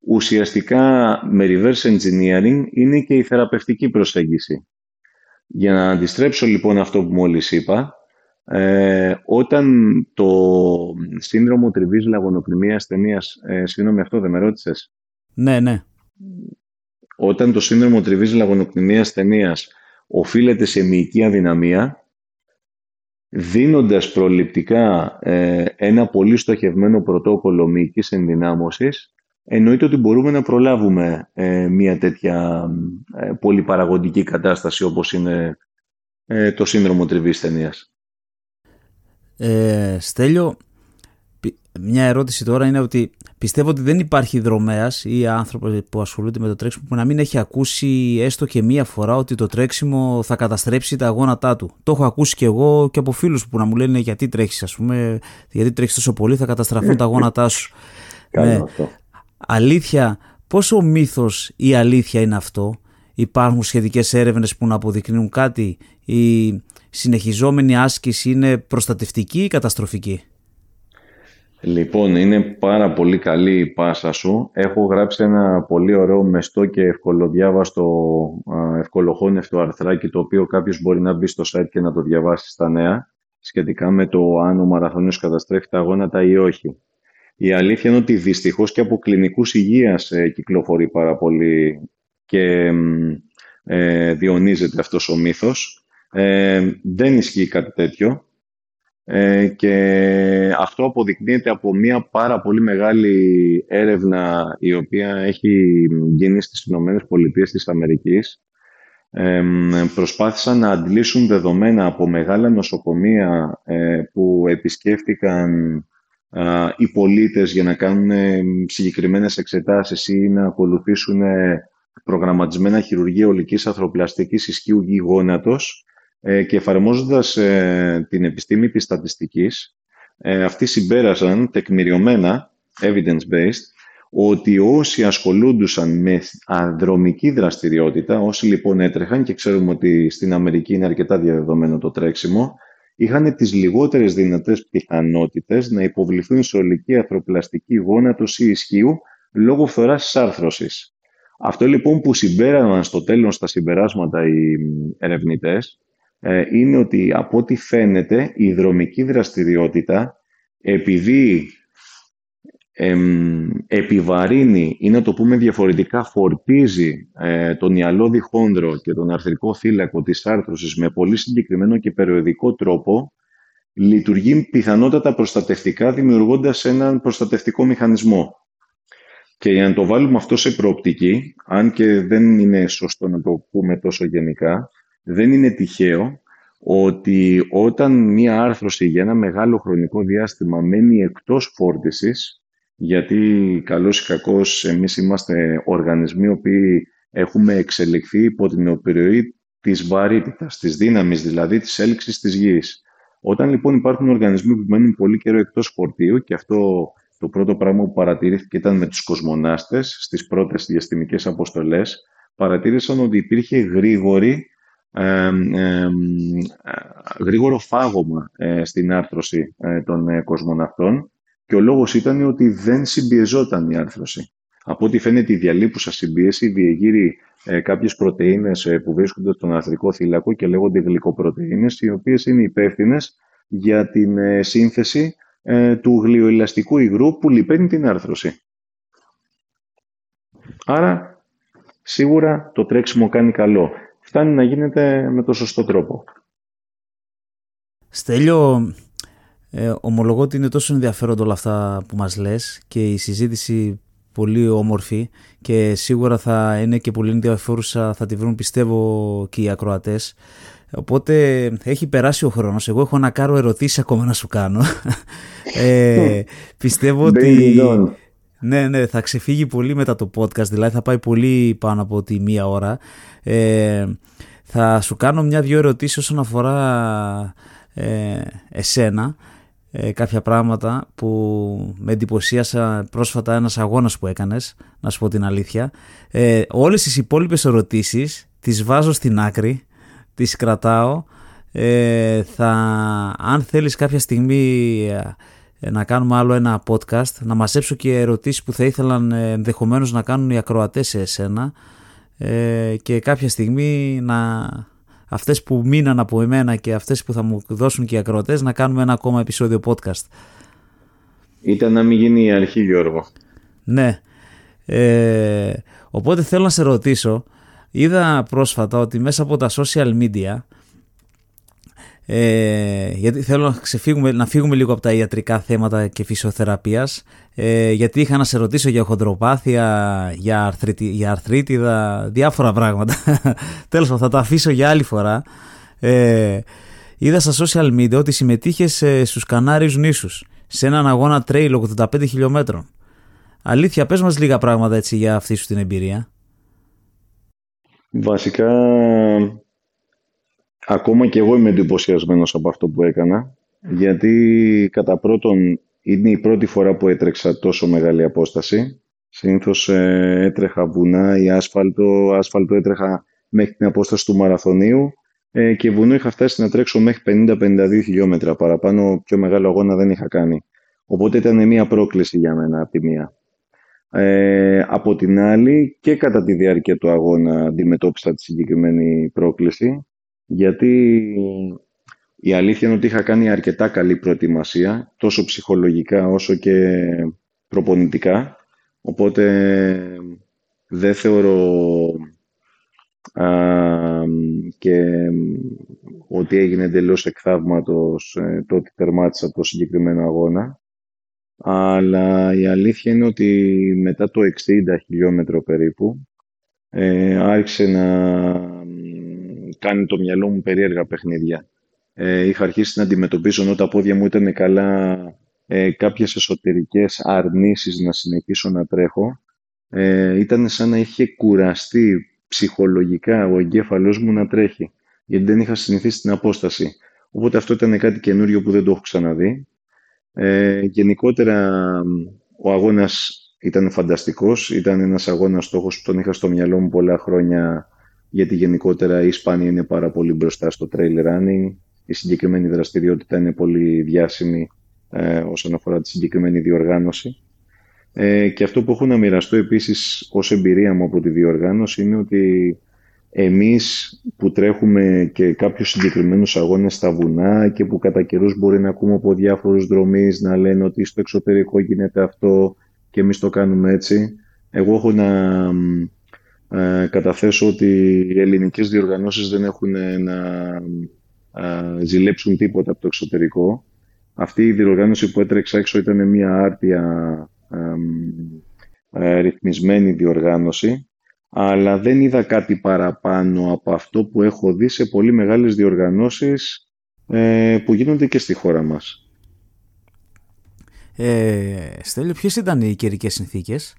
ουσιαστικά με reverse engineering είναι και η θεραπευτική προσέγγιση. Για να αντιστρέψω λοιπόν αυτό που μόλις είπα, ε, όταν το σύνδρομο τριβής λαγονοκνημίας ταινίας, ε, συγγνώμη αυτό δεν με ρώτησες; Ναι, ναι. Όταν το σύνδρομο τριβής λαγονοκνημίας ταινίας οφείλεται σε μυϊκή αδυναμία, δίνοντας προληπτικά ε, ένα πολύ στοχευμένο πρωτόκολλο μυϊκής ενδυνάμωσης, εννοείται ότι μπορούμε να προλάβουμε ε, μια τέτοια ε, πολυπαραγωγική κατάσταση όπως είναι ε, το σύνδρομο τριβής ταινίας. Ε, Στέλιο, μια ερώτηση τώρα είναι ότι πιστεύω ότι δεν υπάρχει δρομέας ή άνθρωπος που ασχολούνται με το τρέξιμο που να μην έχει ακούσει έστω και μία φορά ότι το τρέξιμο θα καταστρέψει τα γόνατά του. Το έχω ακούσει και εγώ και από φίλους που να μου λένε γιατί τρέχεις, ας πούμε, γιατί τρέχεις τόσο πολύ, θα καταστραφούν τα γόνατά σου. ναι. αυτό. Αλήθεια, πόσο μύθος ή αλήθεια είναι αυτό, υπάρχουν σχετικές έρευνες που να αποδεικνύουν κάτι, η συνεχιζόμενη άσκηση είναι προστατευτική ή καταστροφική; Λοιπόν, είναι πάρα πολύ καλή η πάσα σου. Έχω γράψει ένα πολύ ωραίο μεστό και ευκολοδιάβαστο, ευκολοχώνευτο αρθράκι, το οποίο κάποιος μπορεί να μπει στο site και να το διαβάσει στα νέα, σχετικά με το αν ο μαραθώνιος καταστρέφει τα γόνατα ή όχι. Η αλήθεια είναι ότι δυστυχώς και από κλινικούς υγείας ε, κυκλοφορεί πάρα πολύ και ε, διονύζεται αυτός ο μύθος. Ε, δεν ισχύει κάτι τέτοιο. Ε, και αυτό αποδεικνύεται από μια πάρα πολύ μεγάλη έρευνα η οποία έχει γίνει στις Ηνωμένες Πολιτείες της Αμερικής. Ε, προσπάθησαν να αντλήσουν δεδομένα από μεγάλα νοσοκομεία ε, που επισκέφτηκαν ε, οι πολίτες για να κάνουν συγκεκριμένες εξετάσεις ή να ακολουθήσουν προγραμματισμένα χειρουργία ολικής αθροπλαστικής ισχύου γη γόνατος ε, και εφαρμόζοντας ε, την επιστήμη της στατιστικής, ε, αυτοί συμπέρασαν τεκμηριωμένα, evidence-based, ότι όσοι ασχολούντουσαν με ανδρομική δραστηριότητα, όσοι λοιπόν έτρεχαν και ξέρουμε ότι στην Αμερική είναι αρκετά διαδεδομένο το τρέξιμο, είχαν τις λιγότερες δυνατές πιθανότητες να υποβληθούν σε ολική αθροπλαστική γόνατος ή ισχύου λόγω φθοράς της άρθρωσης. Αυτό λοιπόν που συμπέραναν στο τέλος στα συμπεράσματα οι ερευνητές ε, είναι ότι από ό,τι φαίνεται η δρομική δραστηριότητα επειδή επιβαρύνει ή να το πούμε διαφορετικά φορτίζει ε, τον ιαλώδη χόνδρο και τον αρθρικό θύλακο της άρθρωσης με πολύ συγκεκριμένο και περιοδικό τρόπο λειτουργεί πιθανότατα προστατευτικά δημιουργώντας έναν προστατευτικό μηχανισμό. Και για να το βάλουμε αυτό σε προοπτική, αν και δεν είναι σωστό να το πούμε τόσο γενικά, δεν είναι τυχαίο ότι όταν μία άρθρωση για ένα μεγάλο χρονικό διάστημα μένει εκτός φόρτισης, γιατί καλώς ή κακώς εμείς είμαστε οργανισμοί οποίοι έχουμε εξελιχθεί υπό την επιρροή της βαρύτητας, της δύναμης δηλαδή της έλξης της γης. Όταν λοιπόν υπάρχουν οργανισμοί που μένουν πολύ καιρό εκτός φορτίου και αυτό το πρώτο πράγμα που παρατηρήθηκε ήταν με τους κοσμονάστες στις πρώτες διαστημικές αποστολές, παρατήρησαν ότι υπήρχε γρήγορη γρήγορο φάγωμα ε, στην άρθρωση ε, των ε, κοσμοναυτών και ο λόγος ήταν ότι δεν συμπιεζόταν η άρθρωση. Από ό,τι φαίνεται η διαλύπουσα συμπίεση διεγείρει ε, κάποιες πρωτεΐνες που βρίσκονται στον αρθρικό θύλακο και λέγονται γλυκοπρωτεΐνες, οι οποίες είναι υπεύθυνες για την σύνθεση του γλυοελαστικού υγρού που λυπαίνει την άρθρωση. Άρα, σίγουρα το τρέξιμο κάνει καλό φτάνει να γίνεται με το σωστό τρόπο. Στέλιο, ε, ομολογώ ότι είναι τόσο ενδιαφέροντα όλα αυτά που μας λες και η συζήτηση πολύ όμορφη και σίγουρα θα είναι και πολύ ενδιαφέρουσα, θα τη βρουν πιστεύω και οι ακροατές. Οπότε έχει περάσει ο χρόνος, εγώ έχω να κάνω ερωτήσεις ακόμα να σου κάνω. ε, πιστεύω ότι... Ναι, ναι, θα ξεφύγει πολύ μετά το podcast, δηλαδή θα πάει πολύ πάνω από τη μία ώρα. Ε, θα σου κάνω μια-δυο ερωτήσεις όσον αφορά ε, εσένα, ε, κάποια πράγματα που με εντυπωσίασα πρόσφατα ένας αγώνας που έκανες, να σου πω την αλήθεια. Ε, όλες τις υπόλοιπες ερωτήσεις τις βάζω στην άκρη, τις κρατάω. Ε, θα, αν θέλεις κάποια στιγμή ε, να κάνουμε άλλο ένα podcast, να μαζέψω και ερωτήσεις που θα ήθελαν ε, ενδεχομένως να κάνουν οι ακροατές σε εσένα ε, και κάποια στιγμή να αυτές που μείναν από εμένα και αυτές που θα μου δώσουν και οι ακροατές να κάνουμε ένα ακόμα επεισόδιο podcast. Ήταν να μην γίνει η αρχή Γιώργο. Ναι. Ε, οπότε θέλω να σε ρωτήσω, είδα πρόσφατα ότι μέσα από τα social media ε, γιατί θέλω να, ξεφύγουμε, να φύγουμε λίγο από τα ιατρικά θέματα και φυσιοθεραπείας ε, γιατί είχα να σε ρωτήσω για χοντροπάθεια, για, αρθρίτη, για αρθρίτιδα, διάφορα πράγματα. Τέλος θα τα αφήσω για άλλη φορά. Ε, είδα στα social media ότι συμμετείχε στους Κανάριους νήσους σε έναν αγώνα trail 85 χιλιόμετρων. Αλήθεια, πες μας λίγα πράγματα έτσι για αυτή σου την εμπειρία. Βασικά, ακόμα και εγώ είμαι εντυπωσιασμένος από αυτό που έκανα, γιατί κατά πρώτον είναι η πρώτη φορά που έτρεξα τόσο μεγάλη απόσταση. Συνήθως ε, έτρεχα βουνά ή άσφαλτο, άσφαλτο έτρεχα μέχρι την απόσταση του μαραθωνίου ε, και βουνό είχα φτάσει να τρέξω μέχρι 50-52 χιλιόμετρα παραπάνω, πιο μεγάλο αγώνα δεν είχα κάνει. Οπότε ήταν μια πρόκληση για μένα από τη μία. Ε, από την άλλη και κατά τη διάρκεια του αγώνα αντιμετώπισα τη συγκεκριμένη πρόκληση γιατί η αλήθεια είναι ότι είχα κάνει αρκετά καλή προετοιμασία τόσο ψυχολογικά όσο και προπονητικά οπότε δεν θεωρώ και ότι έγινε εντελώς εκθαύματος ε, το ότι τερμάτισα το συγκεκριμένο αγώνα. Αλλά η αλήθεια είναι ότι μετά το 60 χιλιόμετρο περίπου ε, άρχισε να κάνει το μυαλό μου περίεργα παιχνίδια. Ε, είχα αρχίσει να αντιμετωπίζω ενώ τα πόδια μου ήταν καλά ε, κάποιες εσωτερικές αρνήσεις να συνεχίσω να τρέχω. Ε, ήταν σαν να είχε κουραστεί ψυχολογικά ο εγκέφαλός μου να τρέχει, γιατί δεν είχα συνηθίσει την απόσταση. Οπότε αυτό ήταν κάτι καινούριο που δεν το έχω ξαναδεί. Ε, γενικότερα ο αγώνας ήταν φανταστικός, ήταν ένας αγώνας στόχος που τον είχα στο μυαλό μου πολλά χρόνια γιατί γενικότερα η Ισπανία είναι πάρα πολύ μπροστά στο trail running. Η συγκεκριμένη δραστηριότητα είναι πολύ διάσημη ε, όσον αφορά τη συγκεκριμένη διοργάνωση. Ε, και αυτό που έχω να μοιραστώ επίσης ως εμπειρία μου από τη διοργάνωση είναι ότι εμείς που τρέχουμε και κάποιους συγκεκριμένους αγώνες στα βουνά και που κατά καιρούς μπορεί να ακούμε από διάφορους δρομείς να λένε ότι στο εξωτερικό γίνεται αυτό και εμείς το κάνουμε έτσι. Εγώ έχω να ε, καταθέσω ότι οι ελληνικές διοργανώσεις δεν έχουν να ε, ζηλέψουν τίποτα από το εξωτερικό. Αυτή η διοργάνωση που έτρεξα έξω ήταν μια άρτια ε, ρυθμισμένη διοργάνωση, αλλά δεν είδα κάτι παραπάνω από αυτό που έχω δει σε πολύ μεγάλες διοργανώσεις ε, που γίνονται και στη χώρα μας. Ε, Στέλιο, ποιες ήταν οι καιρικές συνθήκες;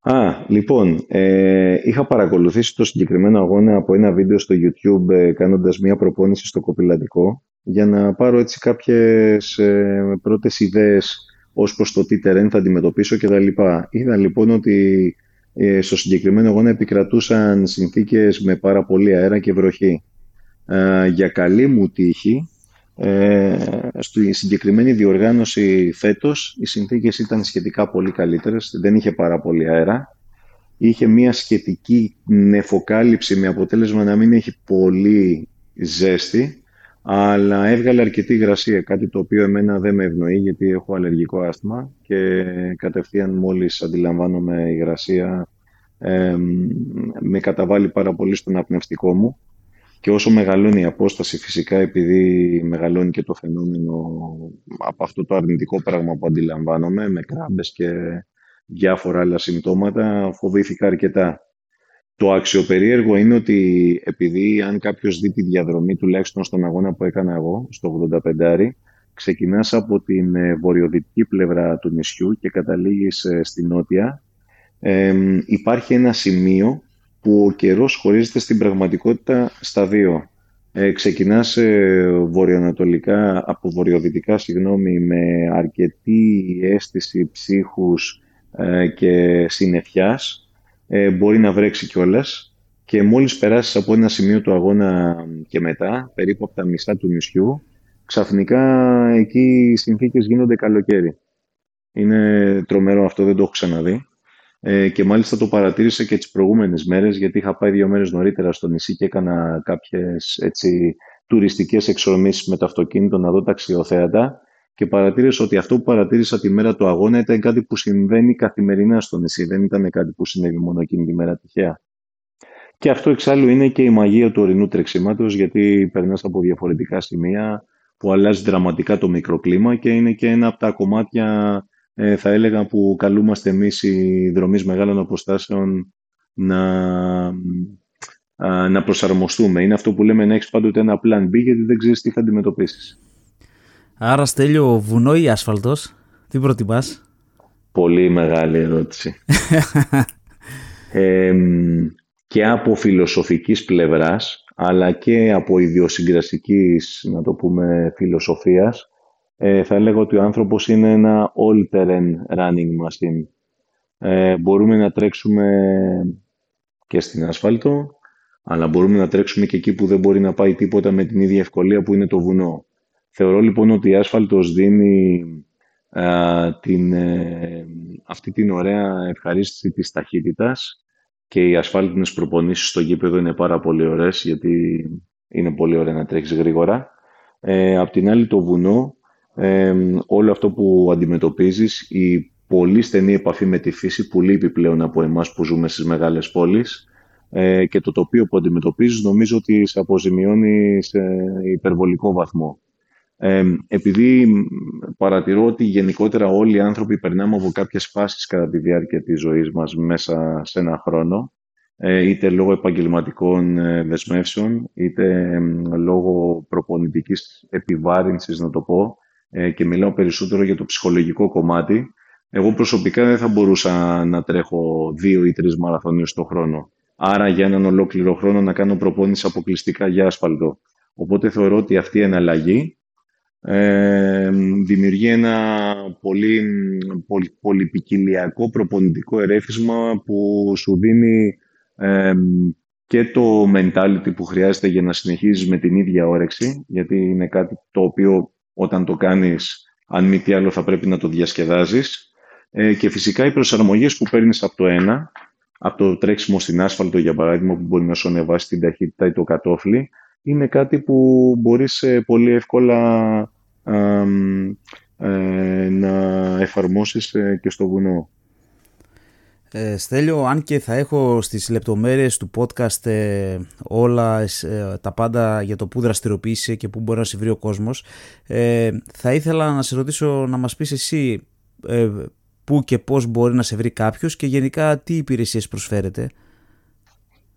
Α, λοιπόν, ε, είχα παρακολουθήσει το συγκεκριμένο αγώνα από ένα βίντεο στο YouTube ε, κάνοντας μια προπόνηση στο κοπηλατικό για να πάρω έτσι κάποιες ε, πρώτες ιδέες ως προς το τι τερέν θα αντιμετωπίσω κτλ. Είδα λοιπόν ότι ε, στο συγκεκριμένο αγώνα επικρατούσαν συνθήκες με πάρα πολύ αέρα και βροχή. Ε, για καλή μου τύχη, ε, στη συγκεκριμένη διοργάνωση φέτος οι συνθήκες ήταν σχετικά πολύ καλύτερες, δεν είχε πάρα πολύ αέρα. Είχε μια σχετική νεφοκάλυψη με αποτέλεσμα να μην έχει πολύ ζέστη αλλά έβγαλε αρκετή υγρασία, κάτι το οποίο εμένα δεν με ευνοεί γιατί έχω αλλεργικό άσθημα και κατευθείαν μόλις αντιλαμβάνομαι υγρασία ε, με καταβάλει πάρα πολύ στον απνευστικό μου και όσο μεγαλώνει η απόσταση φυσικά επειδή μεγαλώνει και το φαινόμενο από αυτό το αρνητικό πράγμα που αντιλαμβάνομαι με κράμπες και διάφορα άλλα συμπτώματα φοβήθηκα αρκετά. Το αξιοπερίεργο είναι ότι επειδή αν κάποιος δει τη διαδρομή τουλάχιστον στον αγώνα που έκανα εγώ, στο 85 ξεκινάς από την ε, βορειοδυτική πλευρά του νησιού και καταλήγεις ε, στη νότια, ε, υπάρχει ένα σημείο που ο καιρός χωρίζεται στην πραγματικότητα στα δύο. Ε, ξεκινάς ε, βορειοανατολικά, από βορειοδυτικά συγγνώμη, με αρκετή αίσθηση ψύχους και συννεφιάς ε, μπορεί να βρέξει κιόλας. Και μόλις περάσεις από ένα σημείο του αγώνα και μετά, περίπου από τα μισά του νησιού, ξαφνικά εκεί οι συνθήκες γίνονται καλοκαίρι. Είναι τρομερό αυτό, δεν το έχω ξαναδεί. Ε, και μάλιστα το παρατήρησα και τις προηγούμενες μέρες, γιατί είχα πάει δύο μέρες νωρίτερα στο νησί και έκανα κάποιες έτσι, τουριστικές εξορμήσεις με το αυτοκίνητο να δω τα αξιοθέατα και παρατήρησα ότι αυτό που παρατήρησα τη μέρα του αγώνα ήταν κάτι που συμβαίνει καθημερινά στο νησί. Δεν ήταν κάτι που συνέβη μόνο εκείνη τη μέρα τυχαία. Και αυτό εξάλλου είναι και η μαγεία του ορεινού τρεξίματος, γιατί περνάς από διαφορετικά σημεία που αλλάζει δραματικά το μικροκλίμα και είναι και ένα από τα κομμάτια, ε, θα έλεγα, που καλούμαστε εμείς οι δρομείς μεγάλων αποστάσεων να, να προσαρμοστούμε. Είναι αυτό που λέμε να έχεις πάντοτε ένα plan B, γιατί δεν ξέρεις τι θα αντιμετωπίσεις. Άρα Στέλιο, βουνό ή άσφαλτος, τι προτιμάς; Πολύ μεγάλη ερώτηση. και από φιλοσοφικής πλευράς, αλλά και από ιδιοσυγκρασικής, να το πούμε, φιλοσοφίας, ε, θα έλεγα ότι ο άνθρωπος είναι ένα all-terrain running machine. Ε, μπορούμε να τρέξουμε και στην ασφάλτο, αλλά μπορούμε να τρέξουμε και εκεί που δεν μπορεί να πάει τίποτα με την ίδια ευκολία που είναι το βουνό. Θεωρώ λοιπόν ότι η άσφαλτος δίνει την, ε, αυτή την ωραία ευχαρίστηση της ταχύτητας και οι ασφάλτινες προπονήσεις στο γήπεδο είναι πάρα πολύ ωραίες γιατί είναι πολύ ωραία να τρέχεις γρήγορα. Ε, απ' την άλλη το βουνό, ε, όλο αυτό που αντιμετωπίζεις, η πολύ στενή επαφή με τη φύση που λείπει πλέον από εμάς που ζούμε στις μεγάλες πόλεις ε, και το τοπίο που αντιμετωπίζεις νομίζω ότι σε αποζημιώνει σε υπερβολικό βαθμό. Ε, επειδή παρατηρώ ότι γενικότερα όλοι οι άνθρωποι περνάμε από κάποιες φάσεις κατά τη διάρκεια της ζωής μας μέσα σε ένα χρόνο, ε, είτε λόγω επαγγελματικών ε, δεσμεύσεων, είτε λόγω προπονητικής επιβάρυνσης, να το πω, ε, και μιλάω περισσότερο για το ψυχολογικό κομμάτι, εγώ προσωπικά δεν θα μπορούσα να τρέχω δύο ή τρεις μαραθωνίους το χρόνο. Άρα για έναν ολόκληρο χρόνο να κάνω προπόνηση αποκλειστικά για άσφαλτο. Οπότε θεωρώ ότι αυτή η εναλλαγή ε, δημιουργεί ένα πολύ, πολύ πολυπικιλιακό προπονητικό ερέφισμα που σου δίνει και το mentality που χρειάζεται για να συνεχίζεις με την ίδια όρεξη, γιατί είναι κάτι το οποίο όταν το κάνεις, αν μη τι άλλο θα πρέπει να το διασκεδάζεις. Ε, και φυσικά οι προσαρμογές που παίρνεις από το ένα, από το τρέξιμο στην άσφαλτο για παράδειγμα που μπορεί να σου ανεβάσει την ταχύτητα ή το κατόφλι, είναι κάτι που μπορείς ε, πολύ εύκολα ε, να εφαρμόσεις ε, και στο βουνό. Ε, Στέλιο, αν και θα έχω στις λεπτομέρειες του podcast ε, όλα τα πάντα για το που δραστηριοποιήσει και που μπορεί να σε βρει ο κόσμος, θα ήθελα να σε ρωτήσω να μας πεις εσύ πού και πώς μπορεί να σε βρει κάποιος και γενικά τι υπηρεσίες προσφέρετε.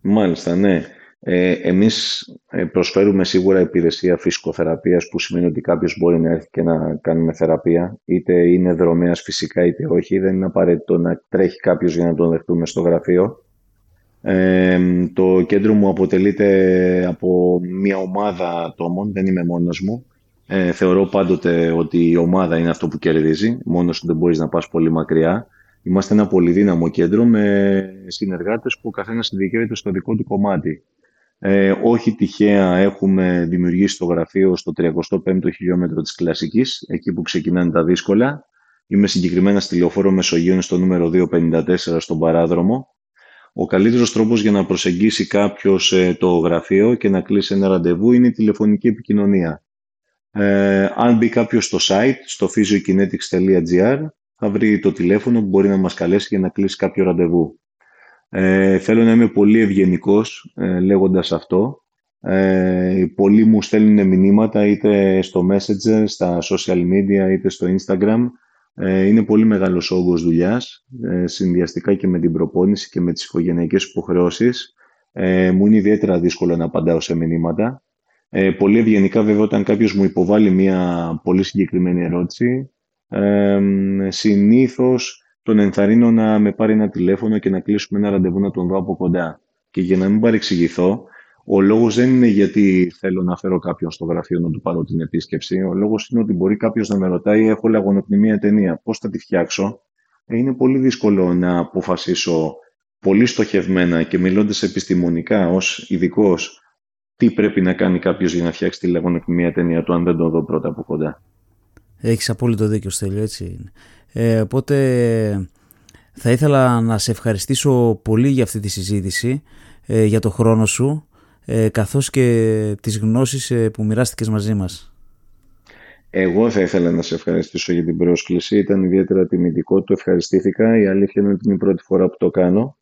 Μάλιστα, ναι. Ε, εμείς ε, προσφέρουμε σίγουρα υπηρεσία φυσικοθεραπείας που σημαίνει ότι κάποιος μπορεί να έρθει και να κάνουμε θεραπεία είτε είναι δρομέας φυσικά είτε όχι. Δεν είναι απαραίτητο να τρέχει κάποιος για να τον δεχτούμε στο γραφείο. Ε, το κέντρο μου αποτελείται από μια ομάδα ατόμων δεν είμαι μόνος μου. Ε, θεωρώ πάντοτε ότι η ομάδα είναι αυτό που κερδίζει. Μόνος σου δεν μπορείς να πας πολύ μακριά. Είμαστε ένα πολυδύναμο κέντρο με συνεργάτες που ο καθένας ειδικεύεται στο δικό του κομμάτι. Ε, όχι τυχαία έχουμε δημιουργήσει το γραφείο στο 35ο χιλιόμετρο της Κλασικής, εκεί που ξεκινάνε τα δύσκολα. Είμαι συγκεκριμένα στη Λεωφόρο Μεσογείων στο νούμερο 254 στον Παράδρομο. Ο καλύτερος τρόπος για να προσεγγίσει κάποιος ε, το γραφείο και να κλείσει ένα ραντεβού είναι η τηλεφωνική επικοινωνία. Ε, αν μπει κάποιος στο site, στο physiokinetics.gr, θα βρει το τηλέφωνο που μπορεί να μας καλέσει για να κλείσει κάποιο ραντεβού. Ε, θέλω να είμαι πολύ ευγενικός ε, λέγοντας αυτό. Ε, πολλοί μου στέλνουν μηνύματα είτε στο Messenger, στα social media, είτε στο Instagram. Ε, είναι πολύ μεγάλος όγκος δουλειάς, ε, συνδυαστικά και με την προπόνηση και με τις οικογενειακές υποχρεώσεις. Ε, μου είναι ιδιαίτερα δύσκολο να απαντάω σε μηνύματα. Ε, πολύ ευγενικά βέβαια όταν κάποιος μου υποβάλλει μια πολύ συγκεκριμένη ερώτηση, ε, συνήθως τον ενθαρρύνω να με πάρει ένα τηλέφωνο και να κλείσουμε ένα ραντεβού να τον δω από κοντά. Και για να μην παρεξηγηθώ, ο λόγος δεν είναι γιατί θέλω να φέρω κάποιον στο γραφείο να του πάρω την επίσκεψη. Ο λόγος είναι ότι μπορεί κάποιος να με ρωτάει: Έχω λαγονοκνημία ταινία, πώς θα τη φτιάξω; Ε, είναι πολύ δύσκολο να αποφασίσω πολύ στοχευμένα και μιλώντας επιστημονικά ως ειδικός τι πρέπει να κάνει κάποιος για να φτιάξει τη λαγονοκνημία ταινία του, αν δεν το δω πρώτα από κοντά. Έχεις απόλυτο δίκιο, Στέλιο, έτσι είναι. Ε, οπότε θα ήθελα να σε ευχαριστήσω πολύ για αυτή τη συζήτηση, ε, για το χρόνο σου, ε, καθώς και τις γνώσεις ε, που μοιράστηκες μαζί μας. Εγώ θα ήθελα να σε ευχαριστήσω για την πρόσκληση. Ήταν ιδιαίτερα τιμητικό, το ευχαριστήθηκα. Η αλήθεια είναι ότι είναι η πρώτη φορά που το κάνω.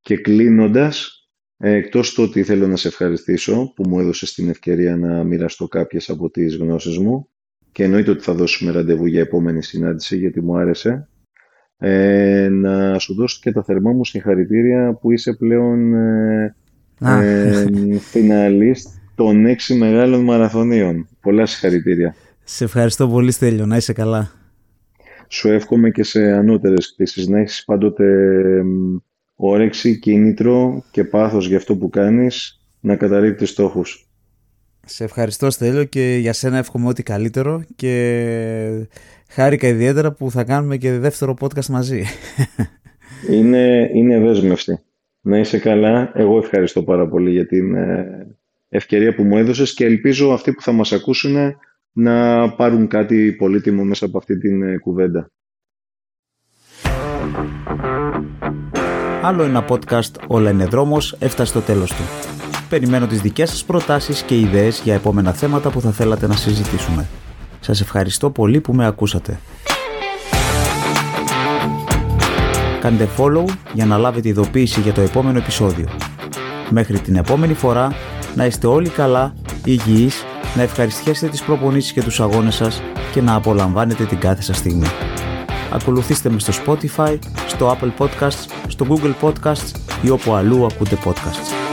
Και κλείνοντας, εκτός το ότι θέλω να σε ευχαριστήσω που μου έδωσες την ευκαιρία να μοιραστώ κάποιες από τις γνώσεις μου, και εννοείται ότι θα δώσουμε ραντεβού για επόμενη συνάντηση γιατί μου άρεσε. Ε, να σου δώσω και τα θερμά μου συγχαρητήρια που είσαι πλέον ε, ε, φιναλίστ των έξι μεγάλων μαραθωνίων. Πολλά συγχαρητήρια. Σε ευχαριστώ πολύ Στέλιο, να είσαι καλά. Σου εύχομαι και σε ανώτερες κτήσεις να έχεις πάντοτε όρεξη, κίνητρο και πάθος για αυτό που κάνεις να καταρρύπτεις στόχους. Σε ευχαριστώ Στέλιο και για σένα εύχομαι ό,τι καλύτερο και χάρηκα ιδιαίτερα που θα κάνουμε και δεύτερο podcast μαζί. Είναι, είναι δέσμευση. Να είσαι καλά. Εγώ ευχαριστώ πάρα πολύ για την ε, ευκαιρία που μου έδωσες και ελπίζω αυτοί που θα μας ακούσουν να πάρουν κάτι πολύτιμο μέσα από αυτή την ε, κουβέντα. Άλλο ένα podcast «Όλα είναι δρόμος» έφτασε στο τέλος του. Περιμένω τις δικές σας προτάσεις και ιδέες για επόμενα θέματα που θα θέλατε να συζητήσουμε. Σας ευχαριστώ πολύ που με ακούσατε. Κάντε follow για να λάβετε ειδοποίηση για το επόμενο επεισόδιο. Μέχρι την επόμενη φορά, να είστε όλοι καλά, υγιείς, να ευχαριστιέσετε τις προπονήσεις και τους αγώνες σας και να απολαμβάνετε την κάθε σας στιγμή. Ακολουθήστε με στο Spotify, στο Apple Podcasts, στο Google Podcasts ή όπου αλλού ακούτε podcasts.